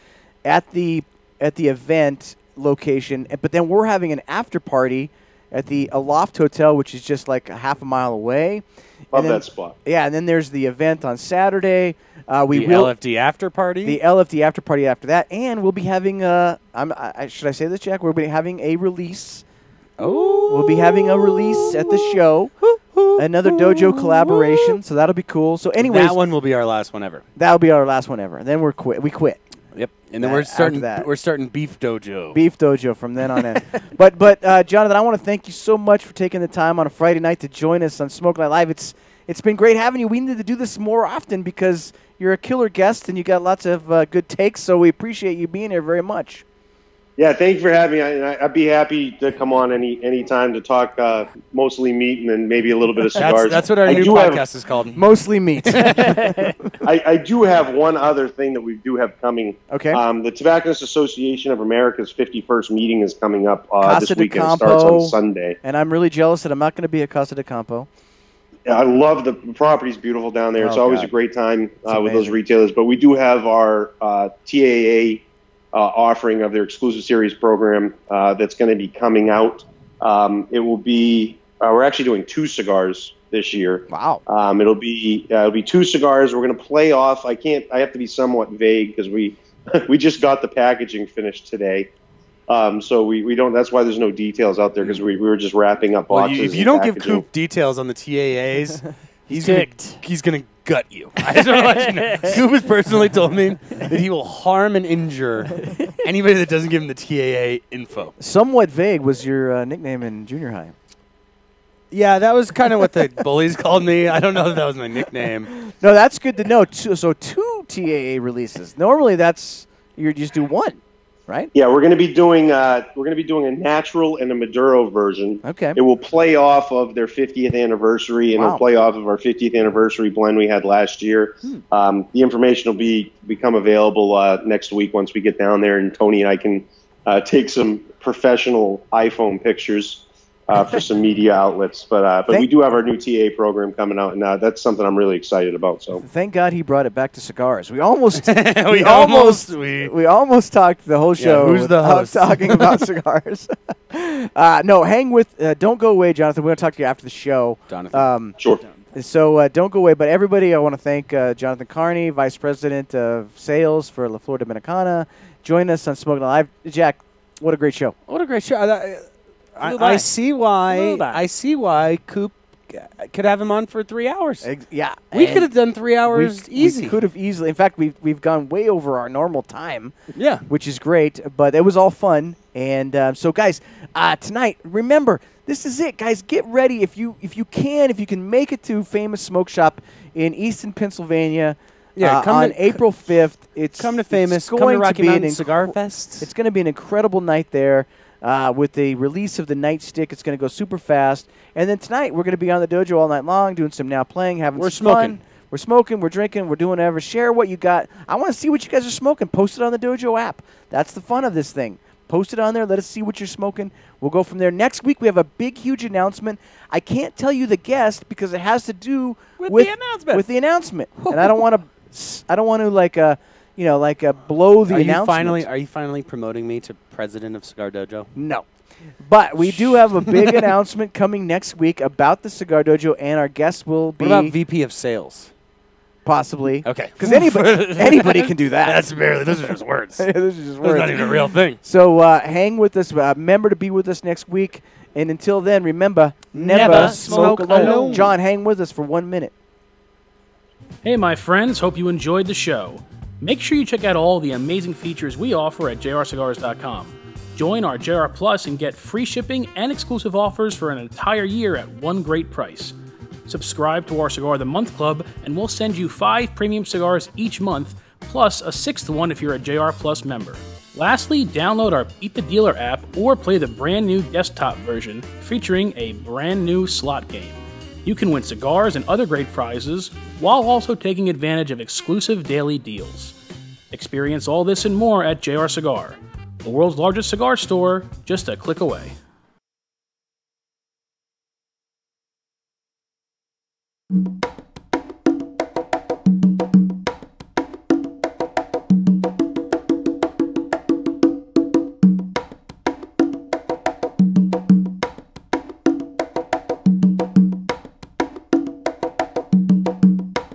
at the at the event location. But then we're having an after party at the Aloft Hotel, which is just like a half a mile away. Love and then, that spot. Yeah, and then there's the event on Saturday. Uh, we the will LFD after party. the LFD after party after that, and we'll be having a. I'm, I, I- should I say this, Jack? We'll be having a release. oh, We'll be having a release at the show. Another dojo collaboration, so that'll be cool. So, anyways, that one will be our last one ever. that'll be our last one ever. Then we're quit. We quit Yep, and then we're starting. that. We're starting beef dojo. beef dojo from then on in. but but uh, Jonathan, I want to thank you so much for taking the time on a Friday night to join us on Smoke Night Live. It's it's been great having you. We need to do this more often because you're a killer guest and you got lots of uh, good takes. So we appreciate you being here very much. Yeah, thank you for having me. I, I'd be happy to come on any any time to talk uh, mostly meat and then maybe a little bit of cigars. That's, that's what our I new podcast have- is called. Mostly meat. I, I do have one other thing that we do have coming. Okay. Um, the Tobacconist Association of America's 51st meeting is coming up uh, Casa this de weekend. It starts on Sunday. and I'm really jealous that I'm not going to be at Casa de Campo. Yeah, I love the the property's beautiful down there. It's Oh, always God. a great time uh, with those retailers. But we do have our uh, TAA offering of their exclusive series program uh, that's going to be coming out. Um, it will be. Uh, we're actually doing two cigars this year. Wow. Um, it'll be uh, it'll be two cigars. We're going to play off. I can't. I have to be somewhat vague because we we just got the packaging finished today. Um, so we, we don't. That's why there's no details out there because we, we were just wrapping up Well, boxes. you, if you don't give packaging. Coop details on the TAAs, he's ticked. gonna he's gonna gut you. I just want to let you know. Coop has personally told me that he will harm and injure anybody that doesn't give him the TAA info. Somewhat vague was your uh, nickname in junior high. Yeah, that was kind of what the bullies called me. I don't know if that was my nickname. No, that's good to know. So two TAA releases. Normally, that's you just do one. Right? Yeah, we're going to be doing uh, we're going to be doing a natural and a Maduro version. Okay. It will play off of their 50th anniversary, and Wow. it'll play off of our 50th anniversary blend we had last year. Hmm. Um, the information will be become available uh, next week once we get down there, and Tony and I can uh, take some professional iPhone pictures. Uh, for some media outlets, but uh, but we do have our new TA program coming out, and uh, that's something I'm really excited about. So Thank God he brought it back to cigars. We almost, we, We almost, almost- we- we almost talked the whole show. who's the without host? talking about cigars. uh, no, hang with. Uh, don't go away, Jonathan. We're gonna talk to you after the show. Jonathan. Um, sure. so uh, don't go away. But everybody, I want to thank uh, Jonathan Carney, Vice President of Sales for La Flor Dominicana. Join us on Smoke Night Live. Jack, what a great show. What a great show! I, I, Flew by. I see why. I see why Coop could have him on for three hours. Ex- yeah, we could have done three hours we- easy. We could have easily. In fact, we've we've gone way over our normal time. yeah. which is great. But it was all fun, and um, so guys, uh, tonight, remember this is it, guys. Get ready if you if you can if you can make it to Famous Smoke Shop in Easton, Pennsylvania. Yeah, uh, come on to- April fifth. It's Come to it's famous. going Come to Rocky be an Mountain inc- Cigar Fest. It's going to be an incredible night there. Uh, with the release of the nightstick, it's going to go super fast. And then tonight, we're going to be on the dojo all night long, doing some now playing, having We're some fun. smoking. We're smoking, we're drinking, we're doing whatever. Share what you got. I want to see what you guys are smoking. Post it on the Dojo app. That's the fun of this thing. Post it on there. Let us see what you're smoking. We'll go from there. Next week we have a big, huge announcement. I can't tell you the guest because it has to do With with the announcement. With the announcement, and I don't want to. I don't want to like uh, you know, like uh, blow the are you finally? Are you finally promoting me to president of Cigar Dojo? No. But we do have a big announcement coming next week about the Cigar Dojo, and our guest will be What about VP of Sales? possibly. Okay. Because anybody, anybody can do that. That's barely. Those are just words. this is just That's words. not even a real thing. So uh, hang with us. Uh, remember to be with us next week. And until then, remember never, Never smoke, smoke alone. alone. John, hang with us for one minute. Hey, my friends, hope you enjoyed the show. Make sure you check out all the amazing features we offer at jrcigars.com. Join our JR Plus and get free shipping and exclusive offers for an entire year at one great price. Subscribe to our Cigar of the Month Club, and we'll send you five premium cigars each month, plus a sixth one if you're a JR Plus member. Lastly, download our Beat the Dealer app or play the brand new desktop version featuring a brand new slot game. You can win cigars and other great prizes while also taking advantage of exclusive daily deals. Experience all this and more at JR Cigar, the world's largest cigar store, just a click away.